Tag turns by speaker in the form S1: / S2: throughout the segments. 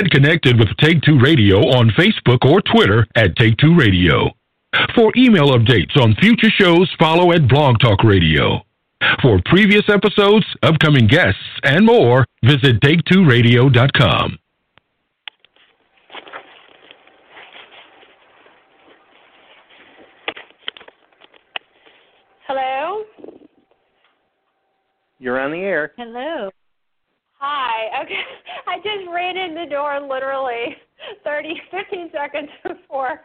S1: Get connected with Take Two Radio on Facebook or Twitter at Take Two Radio. For email updates on future shows, follow at Blog Talk Radio. For previous episodes, upcoming guests, and more, visit take2radio.com.
S2: Hello?
S3: You're on the air.
S4: Hello.
S2: Hi. Okay. I just ran in the door literally 30, 15 seconds before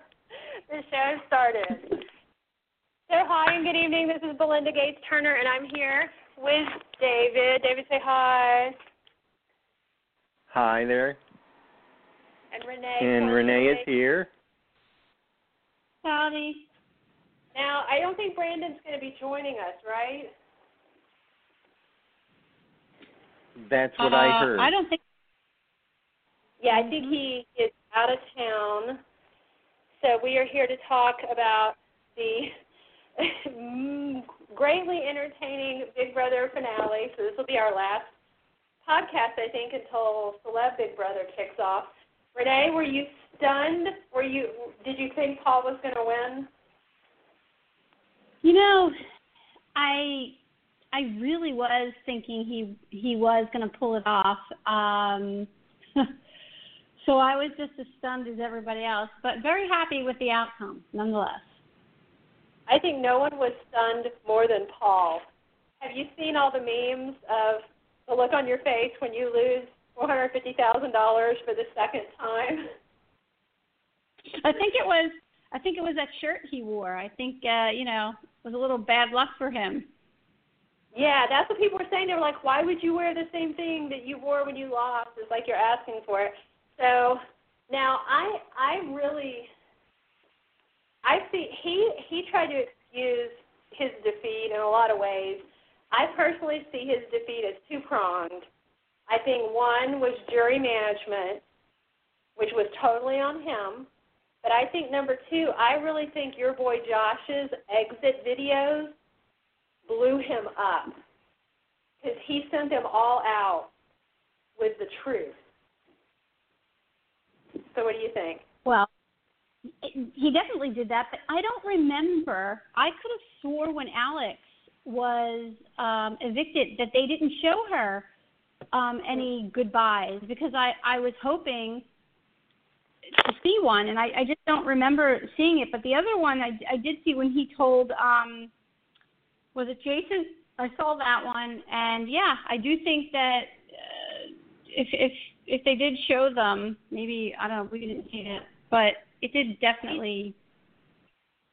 S2: the show started. So, hi and good evening. This is Belinda Gates Turner, and I'm here with David. David, say hi.
S3: Hi there.
S2: And Renee.
S3: And Renee is here.
S4: Howdy.
S2: Now, I don't think Brandon's going to be joining us, right?
S3: That's what
S4: uh,
S3: I heard.
S4: I don't think.
S2: Yeah, I think he is out of town. So we are here to talk about the greatly entertaining Big Brother finale. So this will be our last podcast, I think, until Celeb Big Brother kicks off. Renee, were you stunned? Were you? Did you think Paul was going to win?
S4: You know, I I really was thinking he he was going to pull it off. Um, so I was just as stunned as everybody else, but very happy with the outcome nonetheless.
S2: I think no one was stunned more than Paul. Have you seen all the memes of the look on your face when you lose four hundred fifty thousand dollars for the second time?
S4: I think it was I think it was that shirt he wore. I think uh, you know, it was a little bad luck for him.
S2: Yeah, that's what people were saying. They were like, "Why would you wear the same thing that you wore when you lost?" It's like you're asking for it. So now I I really I see he he tried to excuse his defeat in a lot of ways. I personally see his defeat as two pronged. I think one was jury management, which was totally on him. But I think number two, I really think your boy Josh's exit videos blew him up because he sent them all out with the truth. So, what do you think?
S4: Well, he definitely did that, but I don't remember. I could have swore when Alex was um, evicted that they didn't show her um, any goodbyes because I I was hoping to see one, and I, I just don't remember seeing it. But the other one I, I did see when he told um, was it Jason? I saw that one, and yeah, I do think that uh, if if if they did show them, maybe I don't know, we didn't see it, but it did definitely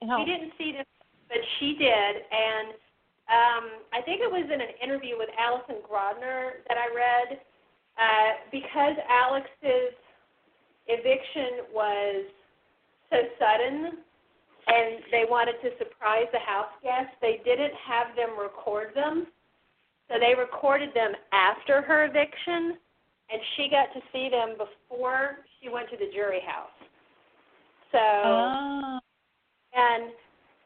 S4: help.
S2: We didn't see this, but she did, and um, I think it was in an interview with Allison Grodner that I read. Uh, because Alex's eviction was so sudden and they wanted to surprise the house guests, they didn't have them record them. So they recorded them after her eviction, and she got to see them before she went to the jury house. So,
S4: Oh.
S2: and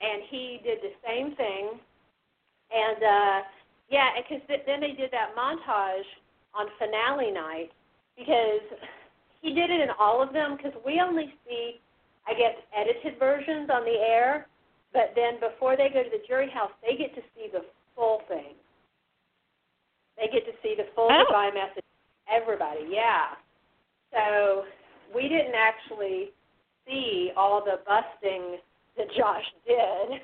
S2: and he did the same thing, and uh, yeah, because th- then they did that montage on finale night because he did it in all of them because we only see, I guess, edited versions on the air, but then before they go to the jury house, they get to see the full thing. They get to see the full
S4: Oh.
S2: goodbye message. Everybody, yeah. So we didn't actually see all the busting that Josh did,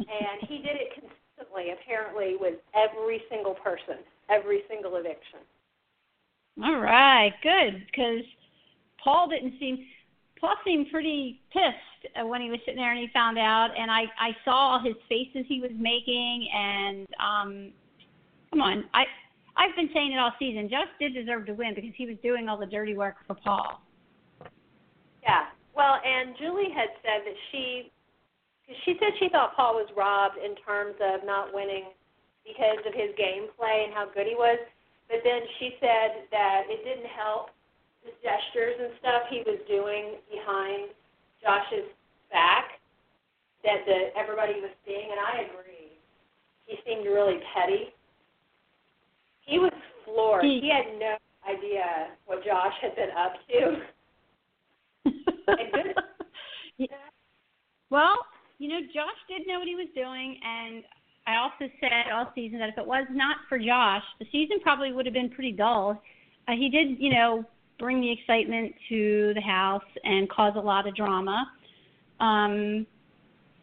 S2: and he did it consistently, apparently, with every single person, every single eviction.
S4: All right, good. Because Paul didn't seem Paul seemed pretty pissed uh, when he was sitting there and he found out, and I I saw his faces he was making, and um, come on, I I've been saying it all season. Josh did deserve to win because he was doing all the dirty work for Paul.
S2: Yeah. Well, and Julie had said that she, she said she thought Paul was robbed in terms of not winning because of his gameplay and how good he was. But then she said that it didn't help the gestures and stuff he was doing behind Josh's back that the everybody was seeing, and I agree. He seemed really petty. He was floored.
S4: He-
S2: He had no idea what Josh had been up to. And good-
S4: Yeah. Well, you know, Josh did know what he was doing, and I also said all season that if it was not for Josh, the season probably would have been pretty dull. Uh, he did, you know, bring the excitement to the house and cause a lot of drama. Um,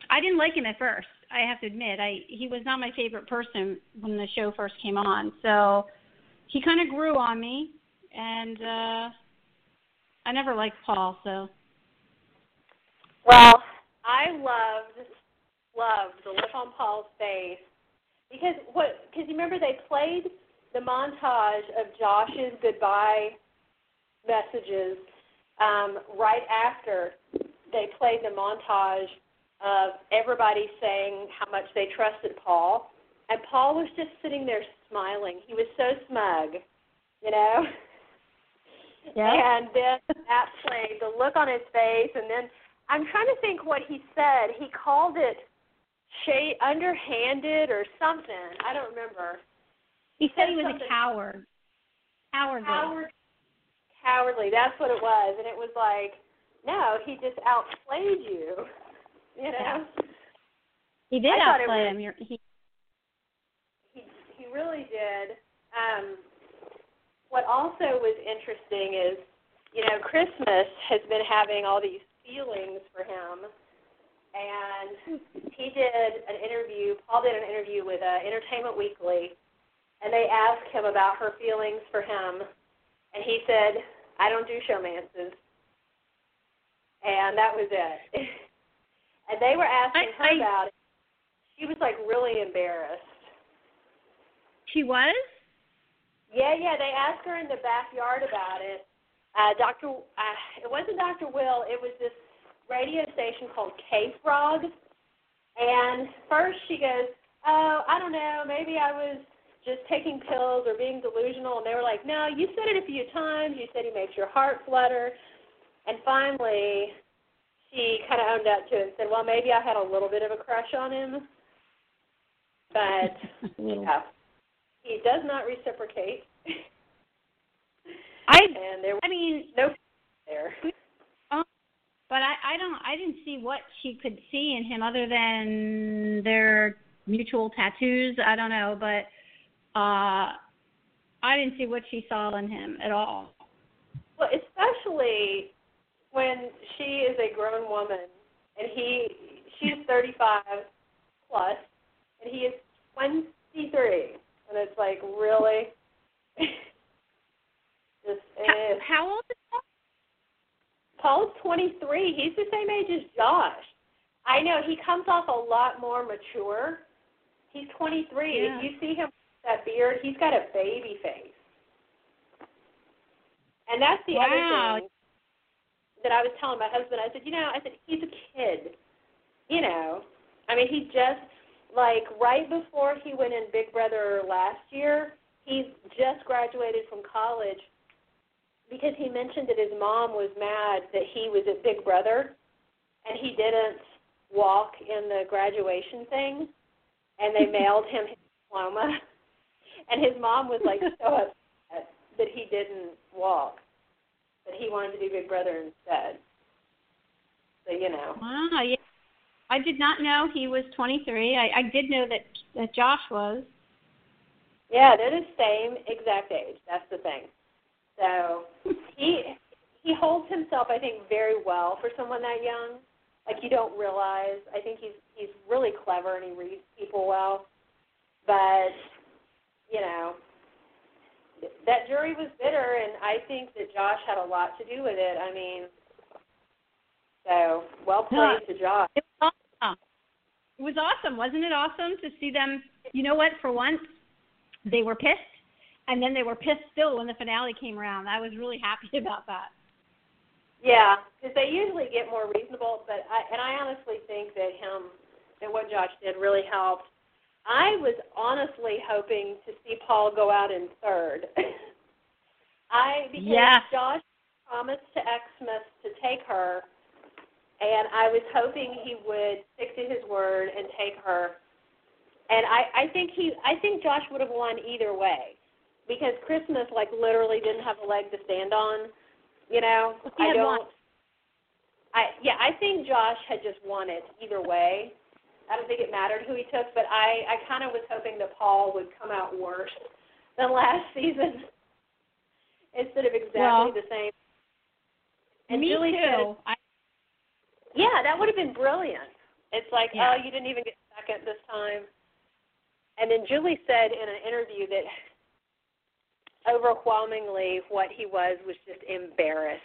S4: I didn't like him at first. I have to admit, I he was not my favorite person when the show first came on. So he kind of grew on me, and uh, I never liked Paul. So
S2: Well, I loved loved the look on Paul's face because what? Because you remember they played the montage of Josh's goodbye messages um, right after they played the montage of everybody saying how much they trusted Paul, and Paul was just sitting there smiling. He was so smug, you know.
S4: Yeah.
S2: And then that played the look on his face, and then I'm trying to think what he said. He called it shade underhanded or something. I don't remember.
S4: he said he was
S2: something-
S4: a coward. Cowardly.
S2: Coward, cowardly. That's what it was, and it was like, no, he just outplayed you. You know,
S4: He did
S2: I
S4: outplay
S2: was-
S4: him. You're, he
S2: he he really did. Um, what also was interesting is, you know, Christmas has been having all these feelings for him, and he did an interview. Paul did an interview with uh, Entertainment Weekly, and they asked him about her feelings for him, and he said, "I don't do showmances," and that was it. and they were asking
S4: I-
S2: her
S4: I-
S2: about it. She was like really embarrassed.
S4: she was.
S2: Yeah, yeah. They asked her in the backyard about it. Uh, Doctor, uh, it wasn't Doctor Will. It was this radio station called K Frog. And first she goes, "Oh, I don't know. Maybe I was just taking pills or being delusional." And they were like, "No, you said it a few times. You said he makes your heart flutter." And finally, she kind of owned up to it and said, "Well, maybe I had a little bit of a crush on him, but." Yeah. He does not reciprocate.
S4: I
S2: and there was
S4: I mean,
S2: no there.
S4: Um, but I I don't I didn't see what she could see in him other than their mutual tattoos. I don't know, but uh I didn't see what she saw in him at all.
S2: Well, especially when she is a grown woman and he she's 35 plus and he is 23 and it's like really just
S4: How, how old is Paul?
S2: Paul's 23. He's the same age as Josh. I know he comes off a lot more mature. He's 23.
S4: Yeah.
S2: If you see him that beard, he's got a baby face. And that's the
S4: Wow.
S2: other thing that I was telling my husband. I said, you know, I said he's a kid. You know, I mean, he just like right before he went in Big Brother last year, he just graduated from college because he mentioned that his mom was mad that he was at Big Brother and he didn't walk in the graduation thing and they mailed him his diploma and his mom was like so upset that he didn't walk that he wanted to do Big Brother instead. So you know.
S4: Wow, yeah. I did not know he was 23. I I did know that that Josh was.
S2: Yeah, they're the same exact age. That's the thing. So he he holds himself, I think, very well for someone that young. Like you don't realize. I think he's he's really clever and he reads people well. But you know, that jury was bitter, and I think that Josh had a lot to do with it. I mean, so well played to Josh.
S4: It was awesome. It was awesome, wasn't it awesome to see them? You know what? For once, they were pissed, and then they were pissed still when the finale came around. I was really happy about that.
S2: Yeah, because they usually get more reasonable, but I and I honestly think that him and what Josh did really helped. I was honestly hoping to see Paul go out in third. I because
S4: Yes.
S2: Josh promised to Xmas to take her, and I was hoping he would stick to his word and take her. And I I think he I think Josh would have won either way. because Christmas like literally didn't have a leg to stand on. You know,
S4: He
S2: I don't.
S4: one.
S2: I yeah, I think Josh had just won it either way. I don't think it mattered who he took, but I I kind of was hoping that Paul would come out worse than last season instead of exactly
S4: Well,
S2: the same. And
S4: Me
S2: Julie
S4: too.
S2: said,
S4: I,
S2: yeah, that would have been brilliant. It's like,
S4: Yeah.
S2: oh, you didn't even get second this time. And then Julie said in an interview that overwhelmingly what he was was just embarrassed.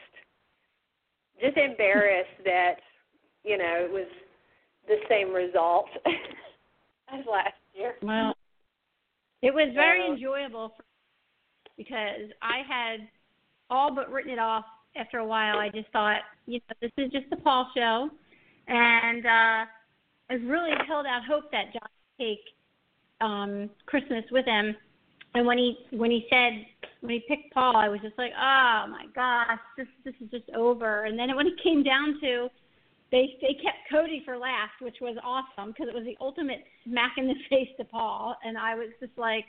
S2: Just embarrassed that, you know, it was the same result as last year.
S4: well, it was very
S2: So-
S4: enjoyable for, because I had all but written it off after a while. I just thought, you know, this is just the Paul show, and uh, I really held out hope that Josh would take um, Christmas with him. And when he when he said when he picked Paul, I was just like, oh my gosh, this this is just over. And then when it came down to they they kept Cody for last, which was awesome because it was the ultimate smack in the face to Paul, and I was just like,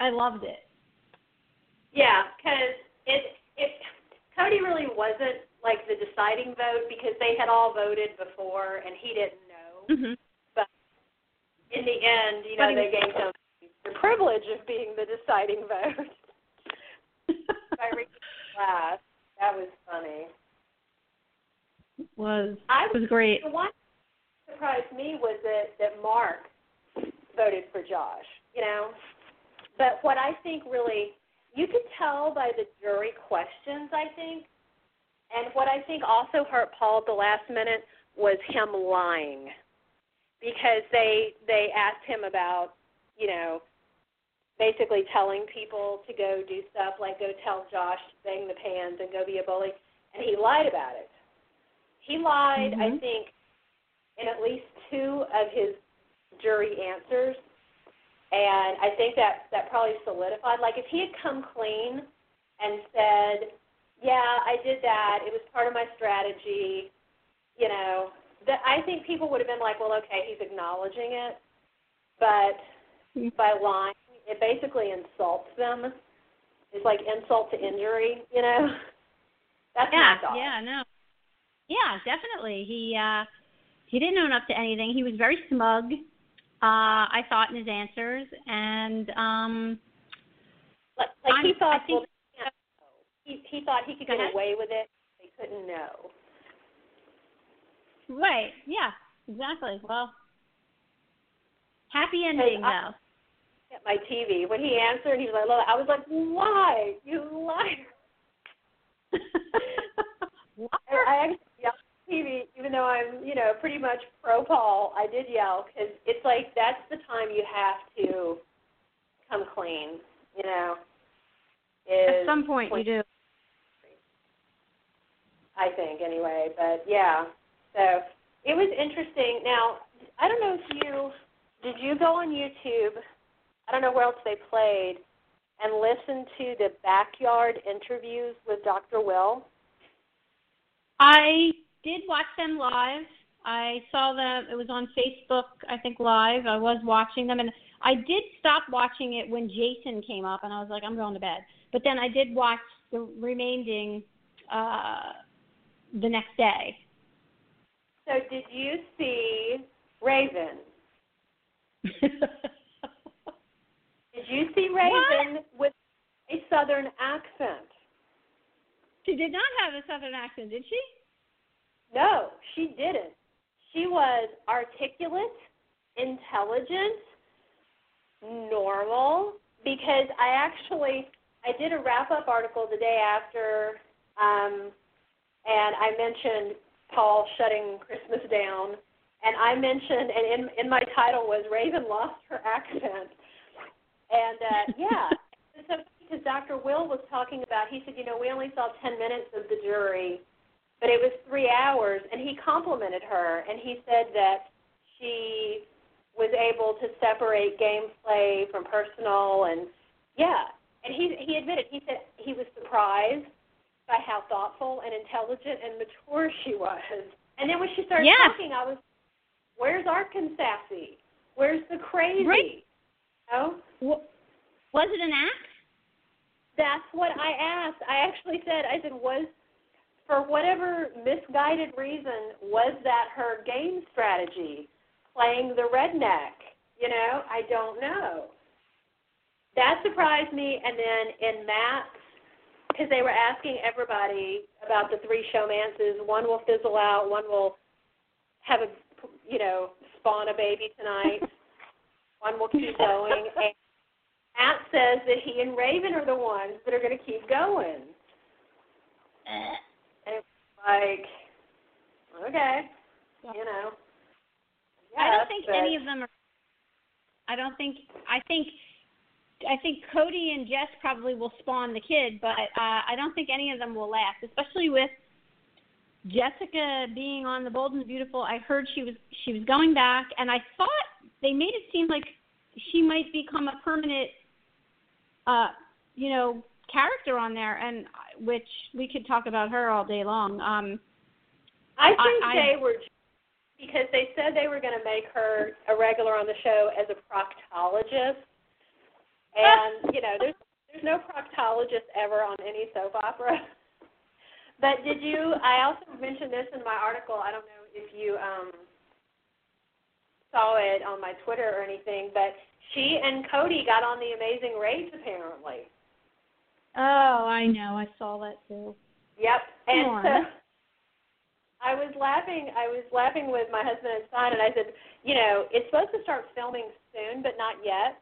S4: I loved it.
S2: Yeah, because it it Cody really wasn't like the deciding vote because they had all voted before and he didn't know.
S4: hmm
S2: In the end, you know,
S4: he-
S2: they gave him the privilege of being the deciding vote by reaching last. That was funny.
S4: Was
S2: I
S4: was great.
S2: The one that surprised me was that that Mark voted for Josh. You know, but what I think really you could tell by the jury questions. I think, and what I think also hurt Paul at the last minute was him lying, because they they asked him about you know basically telling people to go do stuff like go tell Josh to bang the pans and go be a bully, and he lied about it. He lied, I
S4: Mhm.
S2: think, in at least two of his jury answers, and I think that that probably solidified. Like if he had come clean and said, "Yeah, I did that. It was part of my strategy," you know, that I think people would have been like, "Well, okay, he's acknowledging it," but
S4: Mhm.
S2: by lying, it basically insults them. It's like insult to injury, you know. That's
S4: yeah,
S2: my thought.
S4: yeah, no, yeah, definitely. He uh, he didn't own up to anything. He was very smug. Uh, I thought in his answers, and um,
S2: Like, like he
S4: I'm-
S2: thought,
S4: think-
S2: well, they can't know. he he thought he could get
S4: ahead.
S2: away with it. They couldn't know.
S4: right, yeah, exactly. Well, happy ending
S2: I-
S4: though.
S2: At my TV, when he answered, he was like, I was like, "Why, you liar!"
S4: What?
S2: I, I actually yelled at TV, even though I'm, you know, pretty much pro Paul. I did yell because it's like that's the time you have to come clean. You know, is
S4: At some point, you do.
S2: I think anyway. But yeah, so it was interesting. Now, I don't know if you did you go on YouTube. I don't know where else they played and listen to the backyard interviews with Dr. Will.
S4: I did watch them live. I saw them. It was on Facebook, I think, live. I was watching them, and I did stop watching it when Jason came up, and I was like, I'm going to bed. But then I did watch the remaining uh, the next day.
S2: So did you see Raven? Did you see Raven with a southern accent?
S4: she did not have a southern accent, did she?
S2: No, she didn't. She was articulate, intelligent, normal. Because I actually I did a wrap up article the day after, um, and I mentioned Paul shutting Christmas down, and I mentioned and in in my title was Raven lost her accent, and uh, yeah. Because Dr. Will was talking about, he said, you know, we only saw 10 minutes of the jury, but it was three hours, and he complimented her, and he said that she was able to separate gameplay from personal, and yeah, and he he admitted, he said he was surprised by how thoughtful and intelligent and mature she was, and then when she started
S4: Yeah.
S2: talking, I was, where's Arkansas? Where's the crazy?
S4: Right.
S2: You know?
S4: Wa- Was it an act?
S2: That's what I asked. I actually said, I said, was for whatever misguided reason, was that her game strategy, playing the redneck? You know, I don't know. That surprised me. And then in Matt's, because they were asking everybody about the three showmances. One will fizzle out. One will have a, you know, spawn a baby tonight. one will keep going. And Matt says that he and Raven are the ones that are going to keep going. Eh. Like, okay, you know.
S4: I don't think
S2: but-
S4: any of them are. I don't think. I think. I think Cody and Jess probably will spawn the kid, but uh, I don't think any of them will last, especially with Jessica being on the Bold and the Beautiful. I heard she was she was going back, and I thought they made it seem like she might become a permanent, uh, you know, character on there, and which we could talk about her all day long. Um,
S2: I think
S4: I-
S2: they were because they said they were going to make her a regular on the show as a proctologist, and you know, there's there's no proctologist ever on any soap opera. But did you? I also mentioned this in my article. I don't know if you um, saw it on my Twitter or anything, but she and Cody got on the Amazing Race apparently.
S4: Oh, I know, I saw that too.
S2: Yep. And
S4: on.
S2: so I was laughing. I was laughing with my husband and son, and I said, you know, it's supposed to start filming soon, but not yet.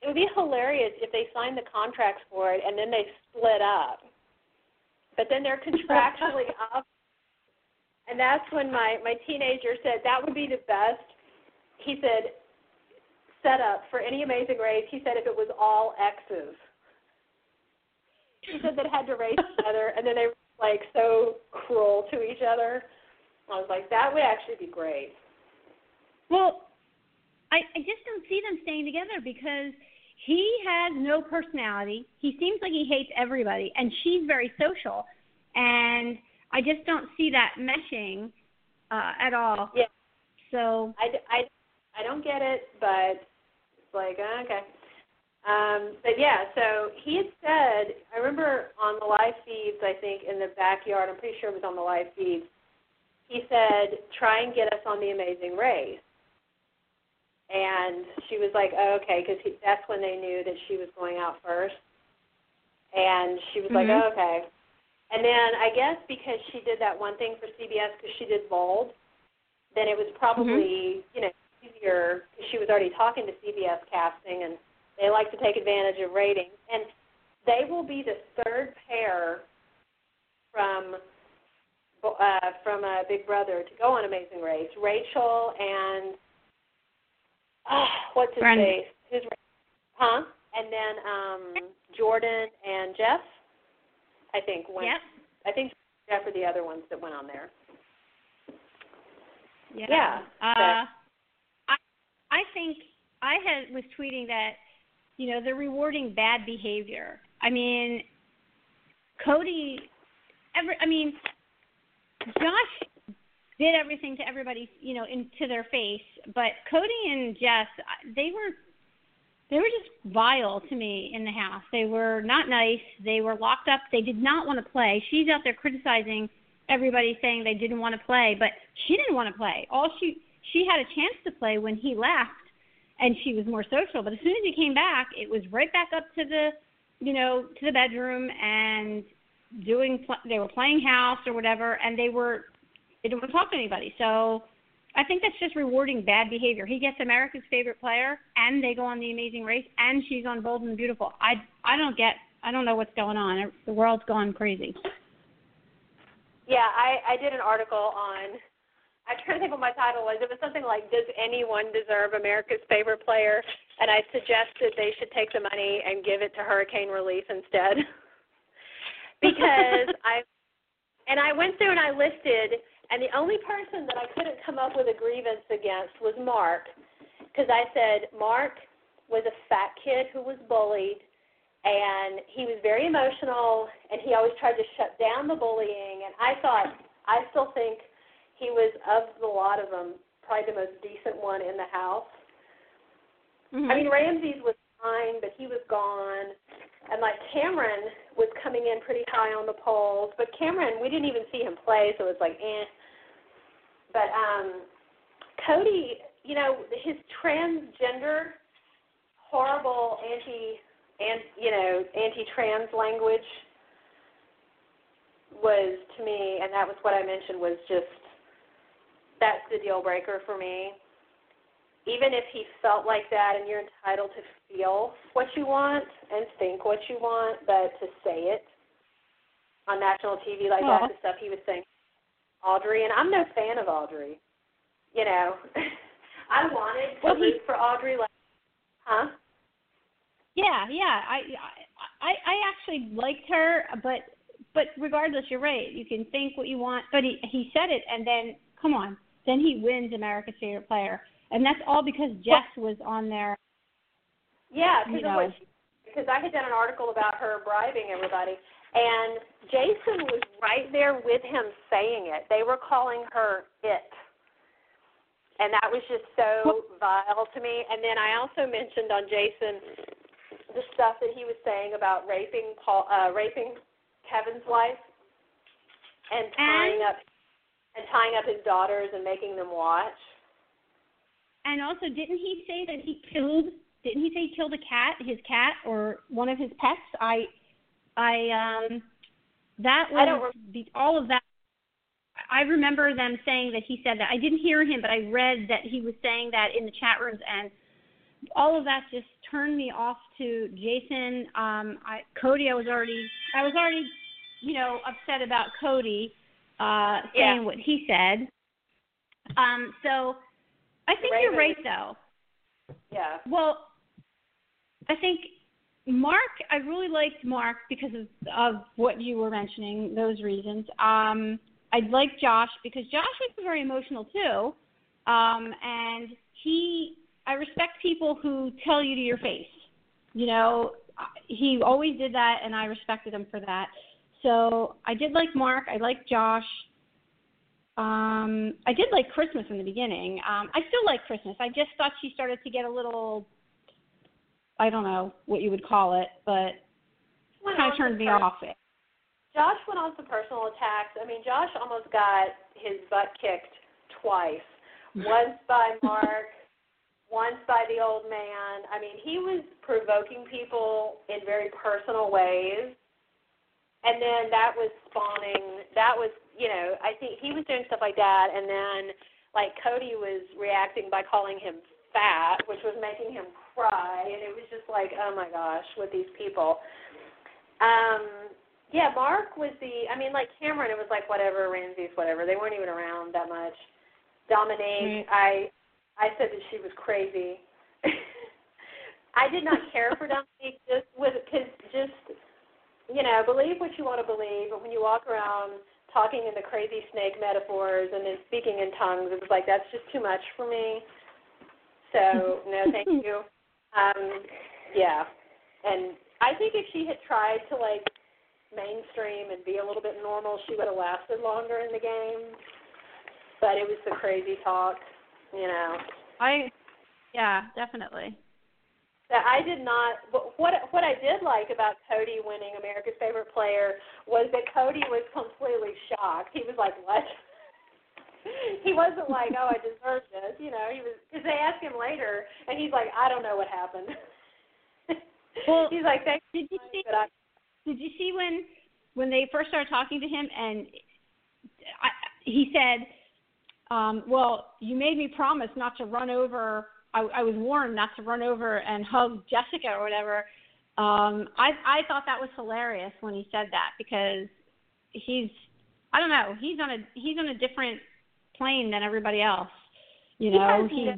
S2: It would be hilarious if they signed the contracts for it and then they split up. But then they're contractually up. And that's when my my teenager said that would be the best. He said setup for any Amazing Race. He said if it was all X's. Said that had to race together, and then they were like so cruel to each other. I was like, that would actually be great.
S4: Well, I, I just don't see them staying together because he has no personality. He seems like he hates everybody, and she's very social. And I just don't see that meshing uh, at all.
S2: Yeah.
S4: So
S2: I, I, I don't get it, but it's like okay. Um, but yeah, so he had said, I remember on the live feeds, I think in the backyard, I'm pretty sure it was on the live feeds. He said, try and get us on the Amazing Race. And she was like, oh, okay, because that's when they knew that she was going out first. And she was like,
S4: Mhm.
S2: oh, okay. And then I guess because she did that one thing for CBS because she did Bold, then it was probably you know easier. 'cause She was already talking to CBS casting, and they like to take advantage of ratings. And they will be the third pair from uh, from uh, Big Brother to go on Amazing Race. Rachel and uh, what's his
S4: Brendon.
S2: face? Who's huh? And then um Jordan and Jeff. I think went.
S4: yep,
S2: I think Jeff are the other ones that went on there.
S4: yeah.
S2: Yeah,
S4: Uh, I I think I had was tweeting that you know they're rewarding bad behavior. I mean, Cody, every I mean, Josh did everything to everybody, you know, into their face. But Cody and Jess, they were they were just vile to me in the house. They were not nice. They were locked up. They did not want to play. She's out there criticizing everybody, saying they didn't want to play, but she didn't want to play. All she she had a chance to play when he left, and she was more social. But as soon as he came back, it was right back up to the, you know, to the bedroom and doing. They were playing house or whatever, and they were they didn't want to talk to anybody. So I think that's just rewarding bad behavior. He gets America's favorite player, and they go on the Amazing Race, and she's on Bold and Beautiful. I I don't get. I don't know what's going on. The world's gone crazy.
S2: Yeah, I, I did an article on. I'm trying to think what my title was. It was something like, "Does anyone deserve America's favorite player?" And I suggested they should take the money and give it to hurricane relief instead, because I. And I went through and I listed, and the only person that I couldn't come up with a grievance against was Mark, because I said Mark was a fat kid who was bullied and he was very emotional and he always tried to shut down the bullying and I thought I still think he was of the lot of them probably the most decent one in the house.
S4: Mhm.
S2: I mean Ramses was fine but he was gone and like Cameron was coming in pretty high on the polls, but Cameron we didn't even see him play, so it was like eh. But um, Cody, you know, his transgender, horrible anti, and you know, anti-trans language was to me, and that was what I mentioned was just that's the deal breaker for me. Even if he felt like that, and you're entitled to feel what you want and think what you want, but to say it on national TV like
S4: Aw.
S2: that, the stuff he was saying, Audrey, and I'm no fan of Audrey. You know, I wanted to
S4: Well, he-
S2: for Audrey, like, huh?
S4: Yeah, yeah. I I I actually liked her, but but regardless, you're right. You can think what you want, but he he said it, and then come on, then he wins America's favorite player, and that's all because Jess was on there.
S2: Yeah, because because I had done an article about her bribing everybody, and Jason was right there with him saying it. They were calling her it, and that was just so vile to me. And then I also mentioned on Jason the stuff that he was saying about raping Paul, uh, raping Kevin's wife, and tying
S4: And-
S2: up and tying up his daughters and making them watch.
S4: And also, didn't he say that he killed? Didn't he say he killed a cat, his cat, or one of his pets? I, I um, that was
S2: I don't
S4: the, all of that. I remember them saying that he said that. I didn't hear him, but I read that he was saying that in the chat rooms, and all of that just turned me off to Jason. Um, I, Cody, I was already, I was already, you know, upset about Cody uh, saying
S2: Yeah.
S4: what he said. Um, so I think you're right, though.
S2: Yeah.
S4: Well, I think Mark, I really liked Mark because of of what you were mentioning, those reasons. Um, I like Josh because Josh was very emotional too, um, and he. I respect people who tell you to your face. You know, he always did that, and I respected him for that. So I did like Mark. I like Josh. Um, I did like Christmas in the beginning. Um, I still like Christmas. I just thought she started to get a little, I don't know what you would call it, but kind of turned me
S2: per-
S4: off.
S2: Josh went on some personal attacks. I mean, Josh almost got his butt kicked twice. Once by Mark, once by the old man. I mean, he was provoking people in very personal ways. And then that was spawning, that was, you know, I think he was doing stuff like that. And then, like, Cody was reacting by calling him fat, which was making him cry. And it was just like, oh my gosh, with these people. Um, yeah, Mark was the. I mean, like Cameron, it was like whatever. Ramses whatever. They weren't even around that much. Dominique, I, I said that she was crazy. I did not care for Dominique just with because just you know believe what you want to believe, but when you walk around talking in the crazy snake metaphors and then speaking in tongues, it was like that's just too much for me. So no, thank you. Um, yeah, and I think if she had tried to like mainstream and be a little bit normal, she would have lasted longer in the game. But it was the crazy talk, you know.
S4: I, yeah, definitely.
S2: That I did not. What what what I did like about Cody winning America's Favorite Player was that Cody was completely shocked. He was like, "What?" he wasn't like, "Oh, I deserve this," you know. He was because they asked him later, and he's like, "I don't know what happened."
S4: Well,
S2: he's like, "Thank
S4: Did you see?
S2: but I,
S4: Did you see when when they first started talking to him and I, he said, um, "Well, you made me promise not to run over. I, I was warned not to run over and hug Jessica or whatever." Um, I I thought that was hilarious when he said that because he's I don't know he's on a he's on a different plane than everybody else. You
S2: He
S4: know
S2: has
S4: he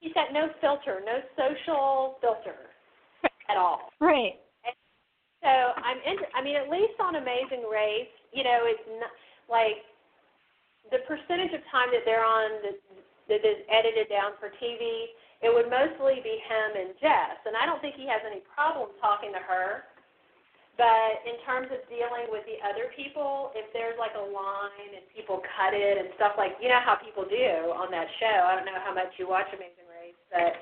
S2: he's got no filter, no social filter at all.
S4: right
S2: So I'm inter- I mean, at least on Amazing Race, you know, it's not like the percentage of time that they're on that, that is edited down for TV. It would mostly be him and Jess, and I don't think he has any problem talking to her. But in terms of dealing with the other people, if there's like a line and people cut it and stuff like, you know how people do on that show. I don't know how much you watch Amazing Race, but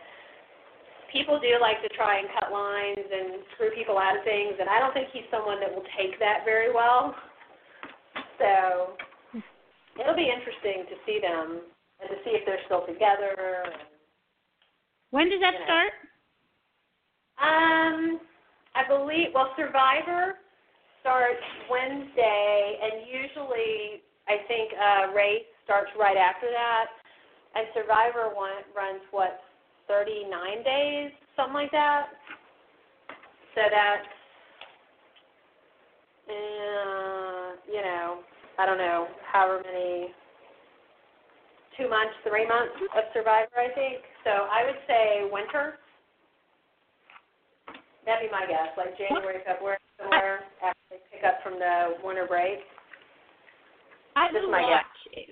S2: people do like to try and cut lines and screw people out of things, and I don't think he's someone that will take that very well. So it'll be interesting to see them and to see if they're still together. And,
S4: When does that
S2: You know.
S4: start?
S2: um, I believe well, Survivor starts Wednesday, and usually I think uh, race starts right after that, and Survivor one, runs what 39 days, something like that. So that's uh, you know, I don't know, however many two months, three months of Survivor, I think. So I would say winter. That'd be my guess, like January, February, somewhere after they pick up from the winter break.
S4: I
S2: Just
S4: will
S2: my guess.
S4: watch,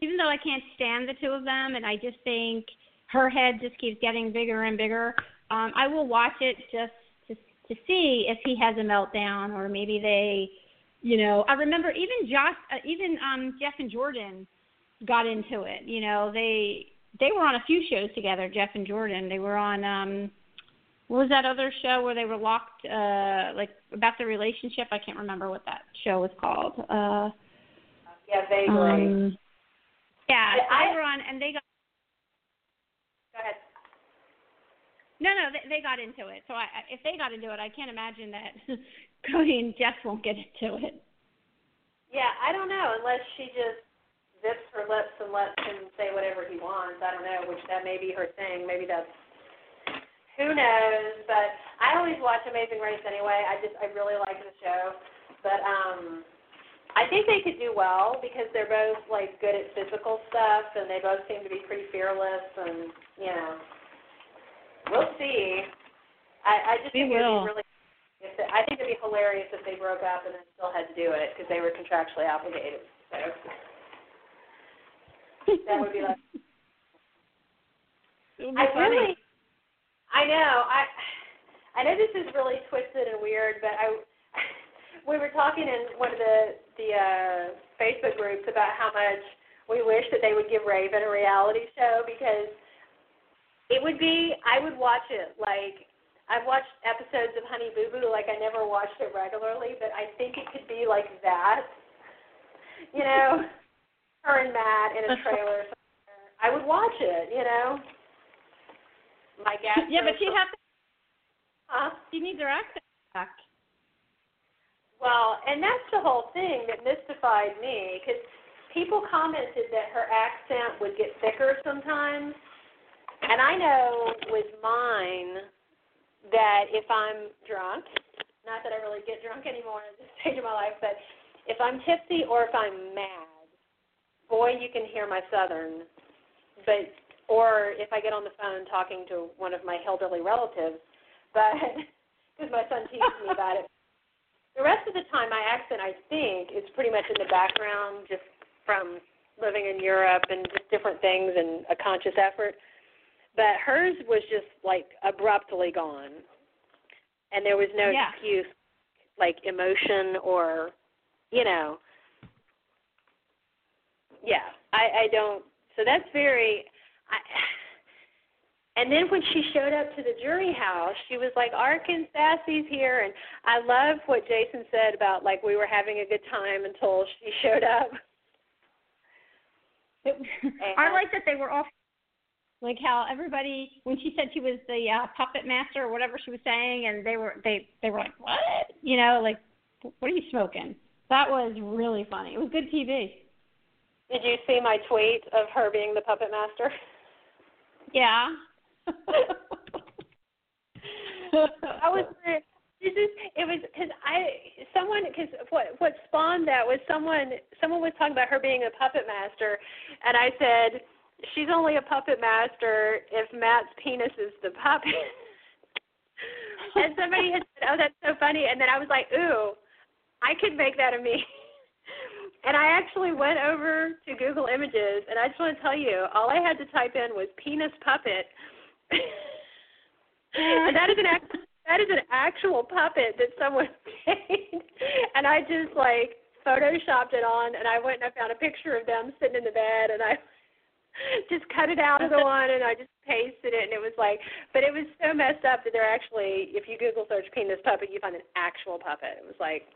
S4: even though I can't stand the two of them, and I just think her head just keeps getting bigger and bigger. Um, I will watch it just to to see if he has a meltdown, or maybe they, you know, I remember even Josh, uh, even um, Jeff and Jordan got into it. You know, they they were on a few shows together. Jeff and Jordan. They were on. um what was that other show where they were locked uh like about the relationship i can't remember what that show was called uh
S2: Yeah, vaguely.
S4: um, yeah,
S2: I-
S4: they were on, and they got
S2: Go ahead.
S4: no, no, they, they got into it. So I, I- if they got into it, I can't imagine that Cody and Jeff won't get into it.
S2: Yeah, I don't know, unless she just zips her lips and lets him say whatever he wants. I don't know, which that may be her thing. Maybe that's who knows. But I always watch Amazing Race anyway. I just I really like the show. But um I think they could do well because they're both like good at physical stuff and they both seem to be pretty fearless and you know. We'll see. I, I just
S4: We
S2: think it'd be really if they, I think it'd be hilarious if they broke up and then still had to do it because they were contractually obligated. So that would be like
S4: be
S2: I
S4: funny.
S2: really I know. I I know this is really twisted and weird, but I we were talking in one of the the uh Facebook groups about how much we wish that they would give Raven a reality show because it would be I would watch it like I've watched episodes of Honey Boo Boo like I never watched it regularly, but I think it could be like that. You know, her and Matt in a trailer somewhere. I would watch it, you know. My gas.
S4: yeah, but she'd have to.
S2: Huh?
S4: She needs her accent back.
S2: Well, and that's the whole thing that mystified me because people commented that her accent would get thicker sometimes, and I know with mine that if I'm drunk, not that I really get drunk anymore at this stage of my life, but if I'm tipsy or if I'm mad, boy, you can hear my southern. But or if I get on the phone talking to one of my elderly relatives, but because my son teases me about it. The rest of the time, my accent, I think, is pretty much in the background, just from living in Europe and just different things and a conscious effort. But hers was just like abruptly gone, and there was no
S4: Yeah.
S2: excuse, like emotion or, you know. Yeah, I I don't. So that's very. I, and then when she showed up to the jury house, she was like, Arkansas's here. And I love what Jason said about, like, we were having a good time until she showed up.
S4: It, I like that they were all like how everybody when she said she was the uh, puppet master or whatever she was saying, and they were they they were like what you know like what are you smoking? That was really funny. It was good TV.
S2: Did you see my tweet of her being the puppet master?
S4: Yeah.
S2: I was this is it was because I someone because what what spawned that was someone someone was talking about her being a puppet master, and I said she's only a puppet master if Matt's penis is the puppet. and somebody had said, "Oh, that's so funny," and then I was like, "Ooh, I could make that a me." And I actually went over to Google Images, and I just want to tell you, all I had to type in was penis puppet. and that is an act- that is an actual puppet that someone made. and I just like photoshopped it on, and I went and I found a picture of them sitting in the bed, and I just cut it out of the one and I just pasted it and it was like but it was so messed up that they're actually if you Google search penis puppet you find an actual puppet. It was like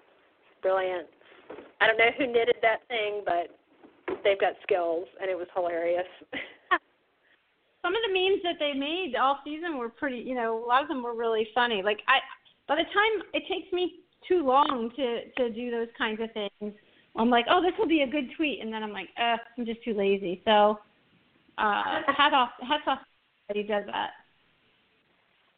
S2: brilliant. I don't know who knitted that thing, but they've got skills and it was hilarious.
S4: Some of the memes that they made all season were pretty you know, a lot of them were really funny. Like I by the time it takes me too long to to do those kinds of things. I'm like, oh, this will be a good tweet, and then I'm like, uh, I'm just too lazy. So, uh, hat off, hats off that he does that.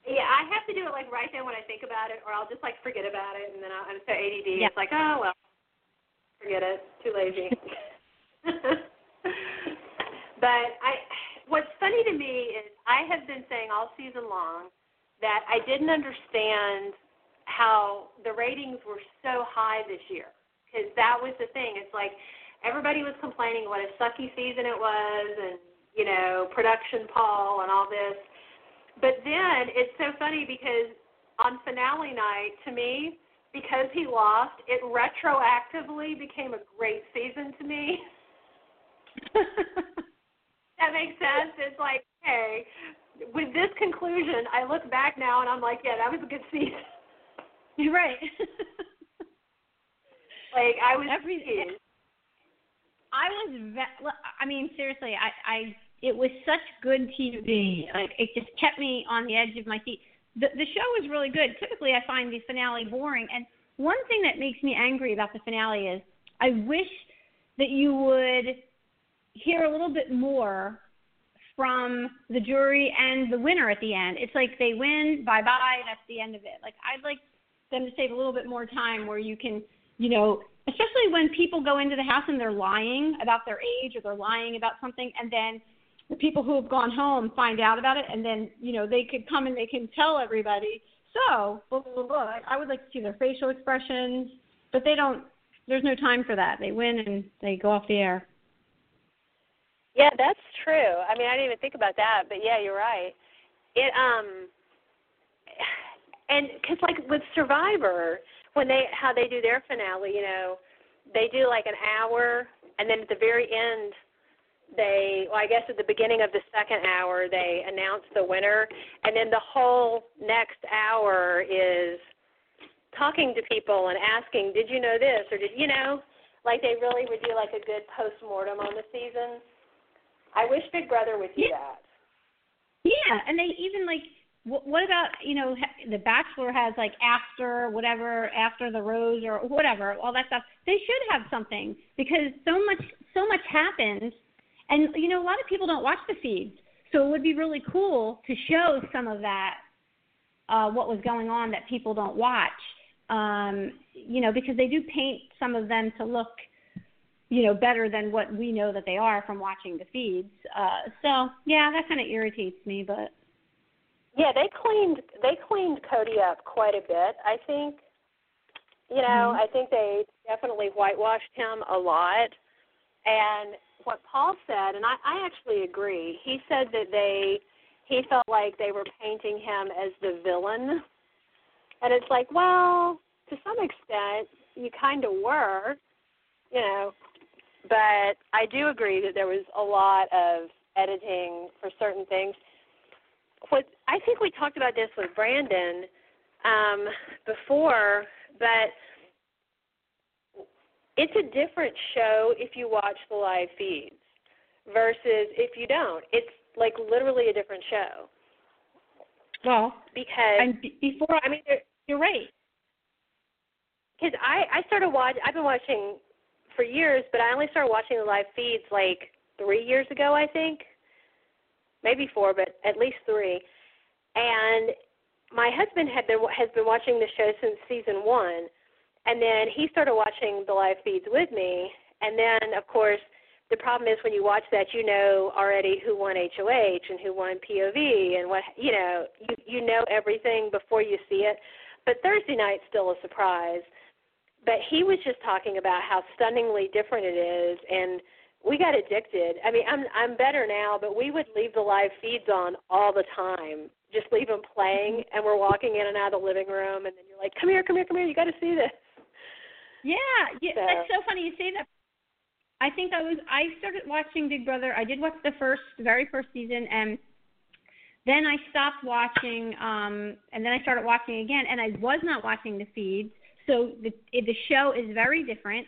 S2: Yeah, I have to do it like right then when I think about it, or I'll just like forget about it, and then I'll, I'm so ADD.
S4: Yeah.
S2: It's like, oh well, forget it. Too lazy. but I, what's funny to me is I have been saying all season long that I didn't understand how the ratings were so high this year because that was the thing. It's like everybody was complaining what a sucky season it was, and you know, production Paul and all this. But then it's so funny because on finale night, to me, because he lost, it retroactively became a great season to me. that makes sense. It's like, hey, with this conclusion, I look back now and I'm like, yeah, that was a good season.
S4: You're right.
S2: like I was
S4: Every-
S2: confused.
S4: I was, ve- I mean, seriously, I, I, it was such good TV. Like it just kept me on the edge of my seat. The the show was really good. Typically, I find the finale boring, and one thing that makes me angry about the finale is I wish that you would hear a little bit more from the jury and the winner at the end. It's like they win, bye bye, that's the end of it. Like I'd like them to save a little bit more time where you can, you know, especially when people go into the house and they're lying about their age or they're lying about something and then the people who have gone home find out about it and then, you know, they could come and they can tell everybody, so, blah, blah, blah. I would like to see their facial expressions, but they don't, there's no time for that. They win and they go off the air.
S2: Yeah, that's true. I mean, I didn't even think about that, but yeah, you're right. It um and cuz like with Survivor, when they how they do their finale, you know, they do like an hour and then at the very end they well, I guess at the beginning of the second hour they announce the winner and then the whole next hour is talking to people and asking, "Did you know this?" or "Did you know?" Like they really would do like a good post-mortem on the season. I wish Big Brother would do
S4: Yeah.
S2: that.
S4: Yeah, and they even like wh- what about you know the Bachelor has like after whatever after the rose or whatever all that stuff. They should have something because so much so much happens, and you know a lot of people don't watch the feeds, so it would be really cool to show some of that uh, what was going on that people don't watch. Um, you know because they do paint some of them to look you know better than what we know that they are from watching the feeds. Uh, so yeah, that kind of irritates me, but.
S2: Yeah, they cleaned they cleaned Cody up quite a bit. I think. You know,
S4: Mhm.
S2: I think they definitely whitewashed him a lot. And what Paul said, and I, I actually agree. He said that they he felt like they were painting him as the villain. And it's like, well, to some extent, you kind of were, you know. But I do agree that there was a lot of editing for certain things what I think we talked about this with Brandon um, before, but it's a different show if you watch the live feeds versus if you don't. It's like literally a different show
S4: Well,
S2: because
S4: and be- before
S2: I mean,
S4: you're right.
S2: because I I started watch I've been watching for years, but I only started watching the live feeds like three years ago, I think, maybe four, but at least three. And my husband had been has been watching the show since season one, and then he started watching the live feeds with me. And then, of course, the problem is when you watch that, you know already who won HOH and who won POV and what you know. You you know everything before you see it. But Thursday night's still a surprise. But he was just talking about how stunningly different it is, and we got addicted. I mean, I'm I'm better now, but we would leave the live feeds on all the time. Just leave them playing, mm-hmm. and we're walking in and out of the living room, and then you're like, "Come here, come here, come here! You got to see this."
S4: Yeah, yeah
S2: So-
S4: that's so funny you say that. I think I was I started watching Big Brother. I did watch the first very first season and then I stopped watching um and then I started watching again and I was not watching the feeds. So the the show is very different.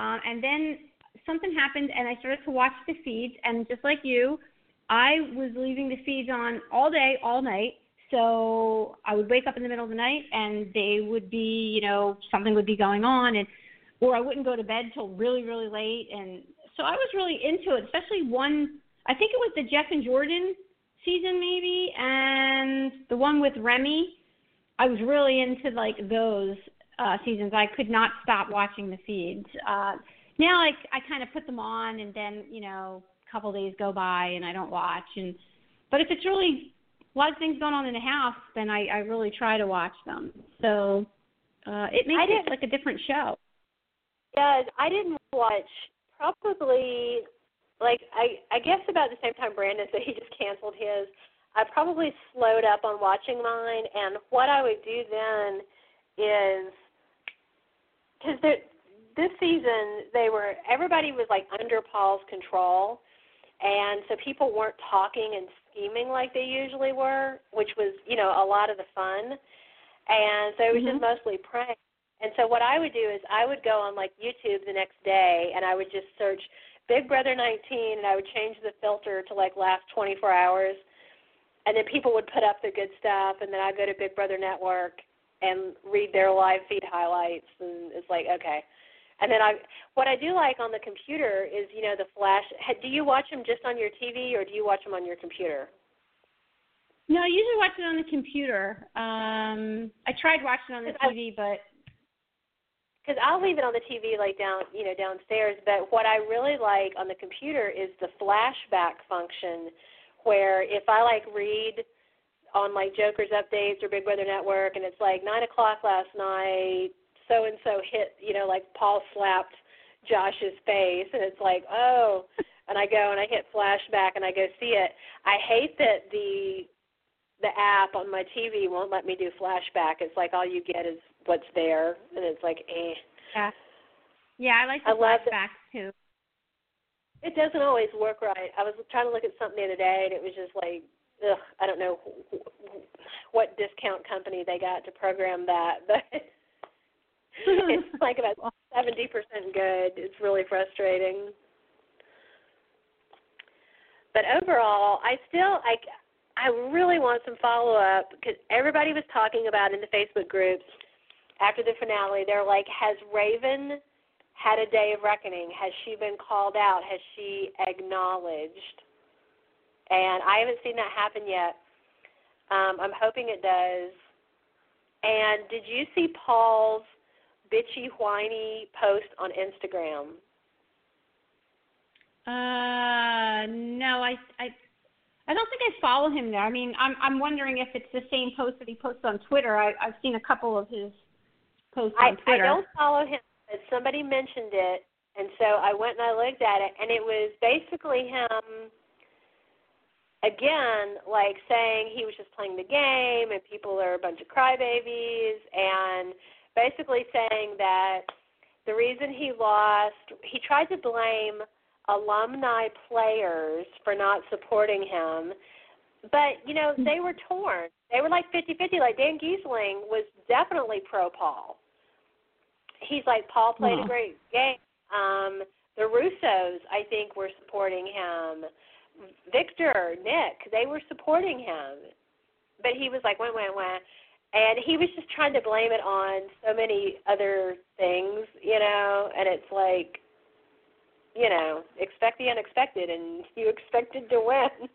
S4: Um and then something happened and I started to watch the feeds and just like you, I was leaving the feeds on all day, all night. So I would wake up in the middle of the night and they would be, you know, something would be going on and or I wouldn't go to bed till really, really late. And so I was really into it, especially one, I think it was the Jeff and Jordan season maybe, and the one with Remy. I was really into like those uh, seasons. I could not stop watching the feeds. Uh, now, like I kind of put them on, and then you know, a couple days go by and I don't watch. And but if it's really a lot of things going on in the house, then I, I really try to watch them. So uh, it makes it like a different show.
S2: Yeah, I didn't watch probably like I I guess about the same time Brandon said he just canceled his. I probably slowed up on watching mine, and what I would do then is because this season they were everybody was like under Paul's control, and so people weren't talking and scheming like they usually were, which was you know a lot of the fun, and so it was
S4: mm-hmm.
S2: just mostly pranks. And so what I would do is I would go on like YouTube the next day and I would just search Big Brother 19 and I would change the filter to like last 24 hours. And then people would put up the good stuff and then I'd go to Big Brother Network and read their live feed highlights and it's like okay. And then I what I do like on the computer is you know the flash do you watch them just on your TV or do you watch them on your computer?
S4: No, I usually watch it on the computer. Um I tried watching on the TV but
S2: because I'll leave it on the TV like down, you know, downstairs. But what I really like on the computer is the flashback function, where if I like read on like Joker's updates or Big Brother Network, and it's like nine o'clock last night, so and so hit, you know, like Paul slapped Josh's face, and it's like, oh, and I go and I hit flashback and I go see it. I hate that the the app on my TV won't let me do flashback. It's like all you get is what's there, and it's like, eh.
S4: Yeah. Yeah, I like the
S2: I
S4: flashbacks too.
S2: It doesn't always work right. I was trying to look at something the other day, and it was just like, ugh, I don't know what discount company they got to program that, but it's like about seventy percent good. It's really frustrating. But overall, I still I I really want some follow up because everybody was talking about in the Facebook groups after the finale, they're like, has Raven had a day of reckoning? Has she been called out? Has she acknowledged? And I haven't seen that happen yet. Um, I'm hoping it does. And did you see Paul's bitchy, whiny post on Instagram?
S4: Uh, no, I, I, I don't think I follow him there. I mean, I'm, I'm wondering if it's the same post that he posts on Twitter. I, I've seen a couple of his post on
S2: I,
S4: Twitter.
S2: I don't follow him, but somebody mentioned it, and so I went and I looked at it, and it was basically him again, like saying he was just playing the game, and people are a bunch of crybabies, and basically saying that the reason he lost, he tried to blame alumni players for not supporting him. But, you know, they were torn. They were like 50 50. Like Dan Gheesling was definitely pro Paul he's like Paul played a great game. Um, the Russos, I think, were supporting him. Victor, Nick, they were supporting him, but he was like, wah wah wah, and he was just trying to blame it on so many other things, you know. And it's like, you know, expect the unexpected, and you expected to win.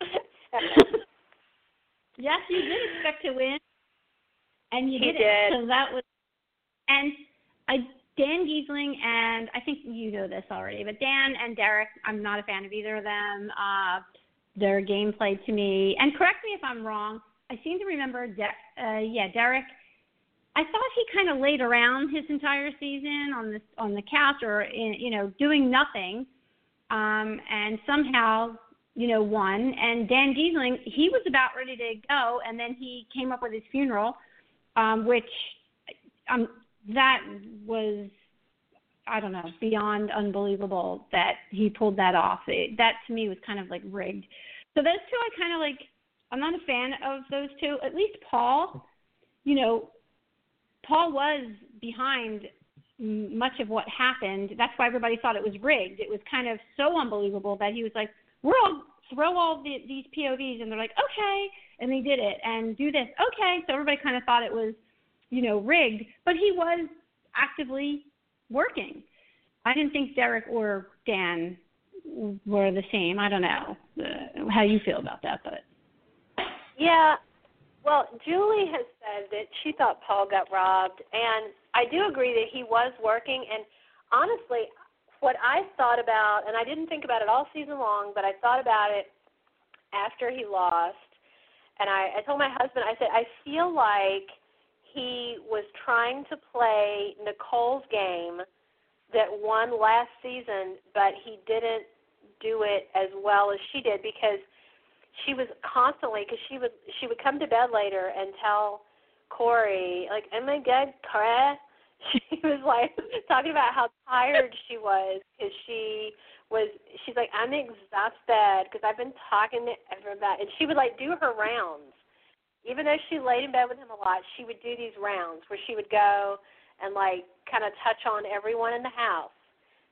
S4: yes, you did expect to win, and you did,
S2: did.
S4: So that was and I Dan Gheesling and I think you know this already, but Dan and Derek, I'm not a fan of either of them. Uh, their gameplay to me, and correct me if I'm wrong. I seem to remember, De- uh, yeah, Derek. I thought he kind of laid around his entire season on the on the couch or in, you know doing nothing, um, and somehow you know won. And Dan Gheesling, he was about ready to go, and then he came up with his funeral, um, which um, that was I don't know, beyond unbelievable that he pulled that off. It, that to me was kind of like rigged. So those two, I kind of like. I'm not a fan of those two. At least Paul, you know, Paul was behind much of what happened. That's why everybody thought it was rigged. It was kind of so unbelievable that he was like, "We're all throw all the, these POVs," and they're like, "Okay," and they did it, and do this, okay. So everybody kind of thought it was, you know, rigged, but he was actively working. I didn't think Derek or Dan were the same. I don't know uh, how you feel about that, but
S2: yeah. Well, Julie has said that she thought Paul got robbed, and I do agree that he was working. And honestly, what I thought about, and I didn't think about it all season long, but I thought about it after he lost. And I, I told my husband, I said, I feel like he was trying to play Nicole's game that won last season, but he didn't do it as well as she did because she was constantly because she would she would come to bed later and tell Corey like, "Oh my God, Corey." She was like talking about how tired she was because she was. She's like, "I'm exhausted because I've been talking to everybody," and she would like do her rounds even though she laid in bed with him a lot, she would do these rounds where she would go and like kind of touch on everyone in the house